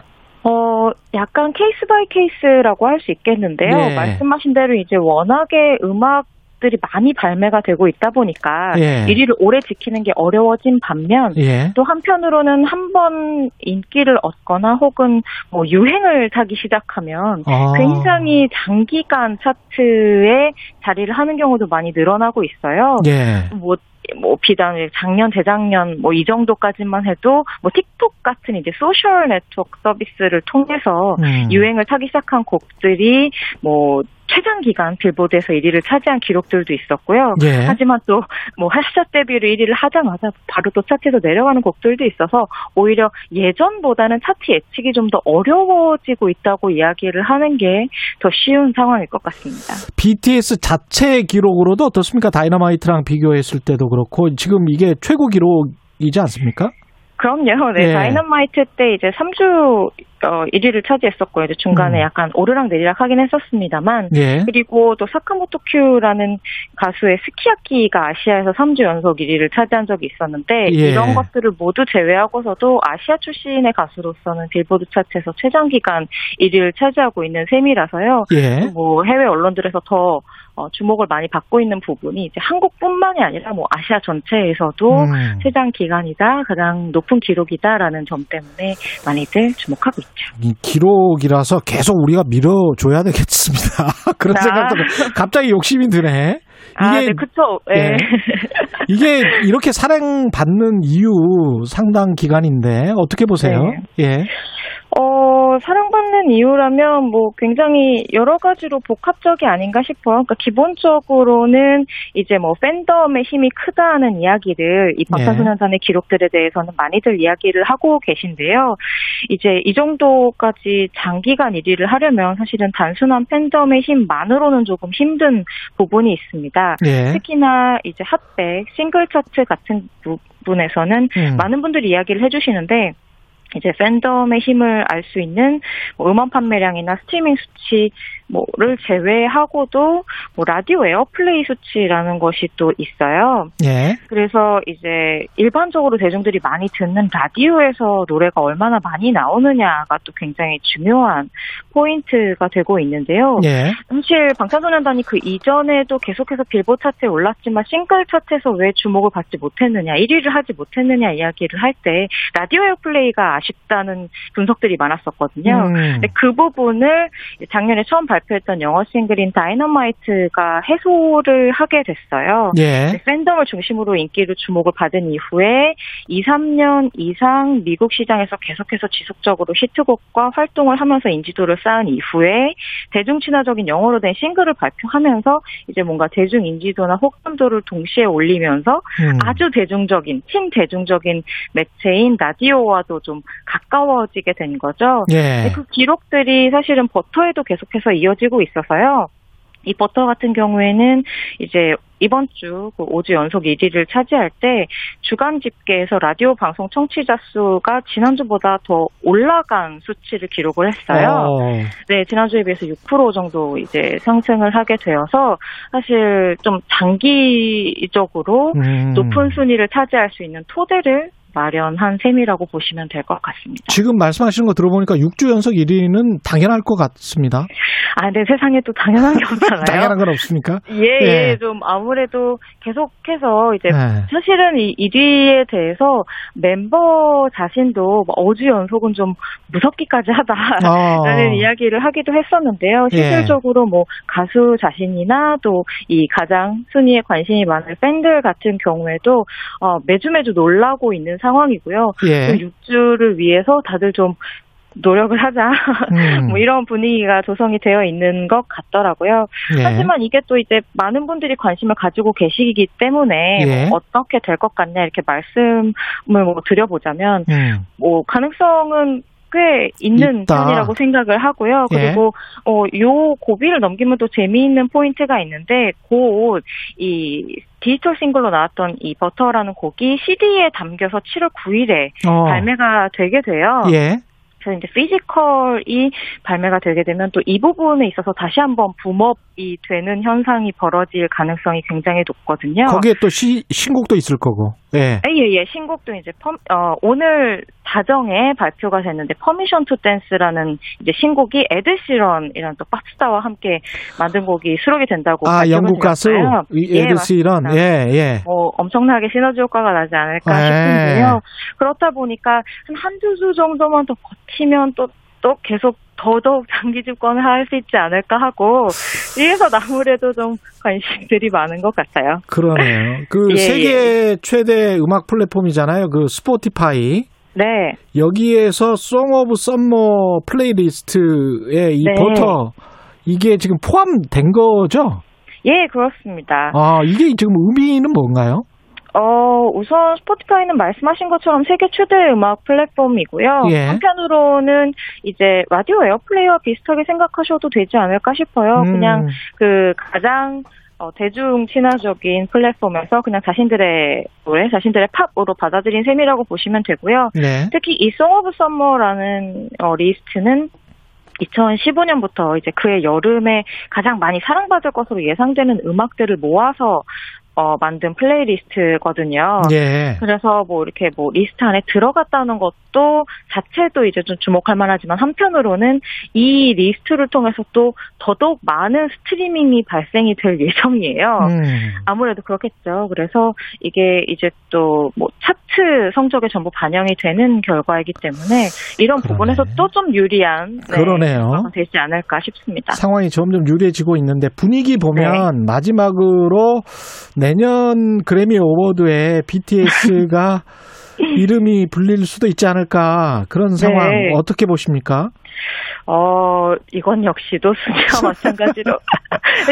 어, 약간 case by case라고 할 수 있겠는데요. 네. 말씀하신 대로 이제 워낙에 음악 들이 많이 발매가 되고 있다 보니까 예. 1위를 오래 지키는 게 어려워진 반면 예. 또 한편으로는 한 번 인기를 얻거나 혹은 뭐 유행을 타기 시작하면 아. 굉장히 장기간 차트에 자리를 하는 경우도 많이 늘어나고 있어요. 예. 뭐, 뭐, 비단 작년, 재작년, 뭐, 이 정도까지만 해도, 뭐, 틱톡 같은 이제 소셜 네트워크 서비스를 통해서 음. 유행을 타기 시작한 곡들이, 뭐, 최장 기간 빌보드에서 1위를 차지한 기록들도 있었고요. 예. 하지만 또, 뭐, 핫샷 데뷔를 1위를 하자마자 바로 또 차트에서 내려가는 곡들도 있어서 오히려 예전보다는 차트 예측이 좀 더 어려워지고 있다고 이야기를 하는 게 더 쉬운 상황일 것 같습니다. BTS 자체 기록으로도 어떻습니까? 다이너마이트랑 비교했을 때도 그렇고 지금 이게 최고 기록이지 않습니까? 그럼요. 네, 예. 다이너마이트 때 이제 3주 어, 1위를 차지했었고요. 이제 중간에 음. 약간 오르락 내리락 하긴 했었습니다만. 예. 그리고 또 사카모토 큐라는 가수의 스키야키가 아시아에서 3주 연속 1위를 차지한 적이 있었는데 예. 이런 것들을 모두 제외하고서도 아시아 출신의 가수로서는 빌보드 차트에서 최장 기간 1위를 차지하고 있는 셈이라서요. 예. 뭐 해외 언론들에서 더 어, 주목을 많이 받고 있는 부분이 이제 한국뿐만이 아니라 뭐 아시아 전체에서도 음. 최장 기간이다, 가장 높은 기록이다라는 점 때문에 많이들 주목하고 있죠. 이 기록이라서 계속 우리가 밀어줘야 되겠습니다. 그런 아. 생각도 갑자기 욕심이 드네. 아, 이게 네, 그쵸. 예. 예. 이게 이렇게 사랑받는 이유 상당 기간인데 어떻게 보세요? 예. 어, 사랑받는 이유라면 뭐 굉장히 여러 가지로 복합적이 아닌가 싶어요. 그러니까 기본적으로는 이제 뭐 팬덤의 힘이 크다는 이야기를 이 방탄소년단의 기록들에 대해서는 많이들 이야기를 하고 계신데요. 이제 이 정도까지 장기간 1위를 하려면 사실은 단순한 팬덤의 힘만으로는 조금 힘든 부분이 있습니다. 예. 특히나 이제 핫백, 싱글 차트 같은 부분에서는 음. 많은 분들이 이야기를 해주시는데 이제 팬덤의 힘을 알 수 있는 뭐 음원 판매량이나 스트리밍 수치 뭐를 제외하고도 뭐 라디오 airplay 수치라는 것이 또 있어요. 예. 그래서 이제 일반적으로 대중들이 많이 듣는 라디오에서 노래가 얼마나 많이 나오느냐가 또 굉장히 중요한 포인트가 되고 있는데요. 예. 사실 방탄소년단이 그 이전에도 계속해서 빌보드 차트에 올랐지만 싱글 차트에서 왜 주목을 받지 못했느냐, 1위를 하지 못했느냐 이야기를 할 때 라디오 airplay가 아쉽다는 분석들이 많았었거든요. 음. 근데 그 부분을 작년에 처음 발표 했던 영어 싱글인 다이너마이트가 해소를 하게 됐어요. 예. 네, 팬덤을 중심으로 인기를 주목을 받은 이후에 2, 3년 이상 미국 시장에서 계속해서 지속적으로 히트곡과 활동을 하면서 인지도를 쌓은 이후에 대중 친화적인 영어로 된 싱글을 발표하면서 이제 뭔가 대중 인지도나 호감도를 동시에 올리면서 음. 아주 대중적인 친대중적인 매체인 라디오와도 좀 가까워지게 된 거죠. 예. 그 기록들이 사실은 버터에도 계속해서 이어지고 있어서요. 이 버터 같은 경우에는 이제 이번 주 5주 연속 1위를 차지할 때 주간 집계에서 라디오 방송 청취자 수가 지난주보다 더 올라간 수치를 기록을 했어요. 어. 네, 지난주에 비해서 6% 정도 이제 상승을 하게 되어서 사실 좀 장기적으로 음. 높은 순위를 차지할 수 있는 토대를 마련한 셈이라고 보시면 될 것 같습니다. 지금 말씀하시는 거 들어보니까 6주 연속 1위는 당연할 것 같습니다. 아, 근데 세상에 또 당연한 게 없잖아요. 당연한 건 없습니까? 예, 예. 예, 좀 아무래도 계속해서 이제 네. 사실은 이 1위에 대해서 멤버 자신도 뭐 어주 연속은 좀 무섭기까지 하다라는 어. 이야기를 하기도 했었는데요. 예. 실질적으로 뭐 가수 자신이나 또 이 가장 순위에 관심이 많은 팬들 같은 경우에도 어, 매주 매주 놀라고 있는 상황이고요. 예. 그 6주를 위해서 다들 좀 노력을 하자. 음. 뭐 이런 분위기가 조성이 되어 있는 것 같더라고요. 예. 하지만 이게 또 이제 많은 분들이 관심을 가지고 계시기 때문에 예. 뭐 어떻게 될 것 같냐 이렇게 말씀을 뭐 드려보자면 음. 뭐 가능성은 꽤 있는 있다. 편이라고 생각을 하고요. 예. 그리고 어, 요 고비를 넘기면 또 재미있는 포인트가 있는데 곧이 디지털 싱글로 나왔던 이 Butter라는 곡이 CD에 담겨서 7월 9일에 어. 발매가 되게 돼요. 예. 그래서 이제 physical이 발매가 되게 되면 또 이 부분에 있어서 다시 한번 boom up이 되는 현상이 벌어질 가능성이 굉장히 높거든요. 거기에 또 시, 신곡도 있을 거고. 예. 예, 예, 예. 신곡도 이제 펌, 어, 오늘 자정에 발표가 됐는데 Permission to Dance라는 이제 신곡이 에드 시런이라는 또 팝스타와 함께 만든 곡이 수록이 된다고 아, 영국 가수. 이 예. 예, 예. 뭐 엄청나게 시너지 효과가 나지 않을까 예. 싶은데요. 그렇다 보니까 한 한두 주 정도만 더 버티면 또, 또 계속 더더욱 장기 집권을 할 수 있지 않을까 하고 이래서 아무래도 좀 관심들이 많은 것 같아요. 그러네요. 그 예, 세계 최대 음악 플랫폼이잖아요. 그 Spotify. 네. 여기에서 Song of Summer playlist에 이 네. 버터 이게 지금 포함된 거죠? 예, 그렇습니다. 아, 이게 지금 의미는 뭔가요? 어, 우선 Spotify는 말씀하신 것처럼 세계 최대 음악 플랫폼이고요. 예. 한편으로는 이제 라디오 airplay와 비슷하게 생각하셔도 되지 않을까 싶어요. 음. 그냥 그 가장 어, 대중 친화적인 플랫폼에서 그냥 자신들의 노래, 자신들의 팝으로 받아들인 셈이라고 보시면 되고요. 네. 특히 이 Song of Summer라는 어, 리스트는 2015년부터 이제 그의 여름에 가장 많이 사랑받을 것으로 예상되는 음악들을 모아서 어, 만든 playlist거든요. 예. 그래서 뭐 이렇게 뭐 리스트 안에 들어갔다는 것도 자체도 이제 좀 주목할 만하지만 한편으로는 이 리스트를 통해서 또 더더욱 많은 스트리밍이 발생이 될 예정이에요. 음. 아무래도 그렇겠죠. 그래서 이게 이제 또 뭐 차트 성적에 전부 반영이 되는 결과이기 때문에 이런 부분에서 또 좀 유리한 네, 그러네요. 되지 않을까 싶습니다. 상황이 점점 유리해지고 있는데 분위기 보면 네. 마지막으로 내년 그래미 어워드에 BTS가 이름이 불릴 수도 있지 않을까 그런 상황 네. 어떻게 보십니까? 어, 이건 역시도 수치와 마찬가지로.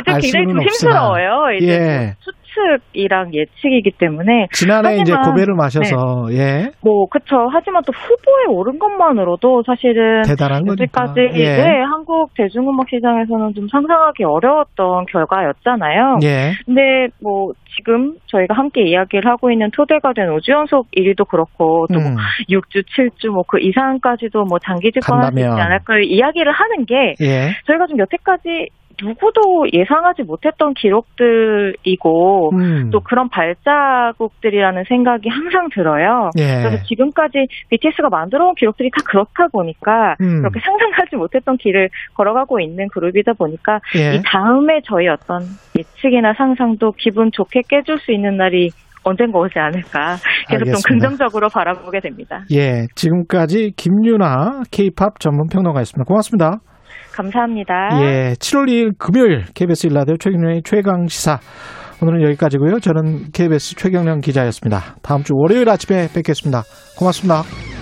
좀알 굉장히 조심스러워요. 없으나. 이제 예. 추측이랑 예측이기 때문에 지난해 이제 하지만, 고배를 마셔서 네. 예 뭐 그쵸. 하지만 또 후보에 오른 것만으로도 사실은 대단한 거니까. 여태까지 예. 네, 한국 대중음악 시장에서는 좀 상상하기 어려웠던 결과였잖아요. 예. 근데 뭐 지금 저희가 함께 이야기를 하고 있는 토대가 된 5주 연속 1위도 그렇고 또 음. 6주, 7주 뭐 그 이상까지도 뭐 장기 집권할 수 있지. 않을까 이야기를 하는 게 예. 저희가 좀 여태까지 누구도 예상하지 못했던 기록들이고 음. 또 그런 발자국들이라는 생각이 항상 들어요. 예. 그래서 지금까지 BTS가 만들어온 기록들이 다 그렇다 보니까 음. 그렇게 상상하지 못했던 길을 걸어가고 있는 그룹이다 보니까 예. 이 다음에 저희 어떤 예측이나 상상도 기분 좋게 깨줄 수 있는 날이 언젠가 오지 않을까. 계속 알겠습니다. 좀 긍정적으로 바라보게 됩니다. 예, 지금까지 김유나 K-팝 전문 평론가였습니다. 고맙습니다. 감사합니다. 예, 7월 2일 금요일 KBS 일라디오 최경련의 최강 시사. 오늘은 여기까지고요. 저는 KBS 최경련 기자였습니다. 다음 주 월요일 아침에 뵙겠습니다. 고맙습니다.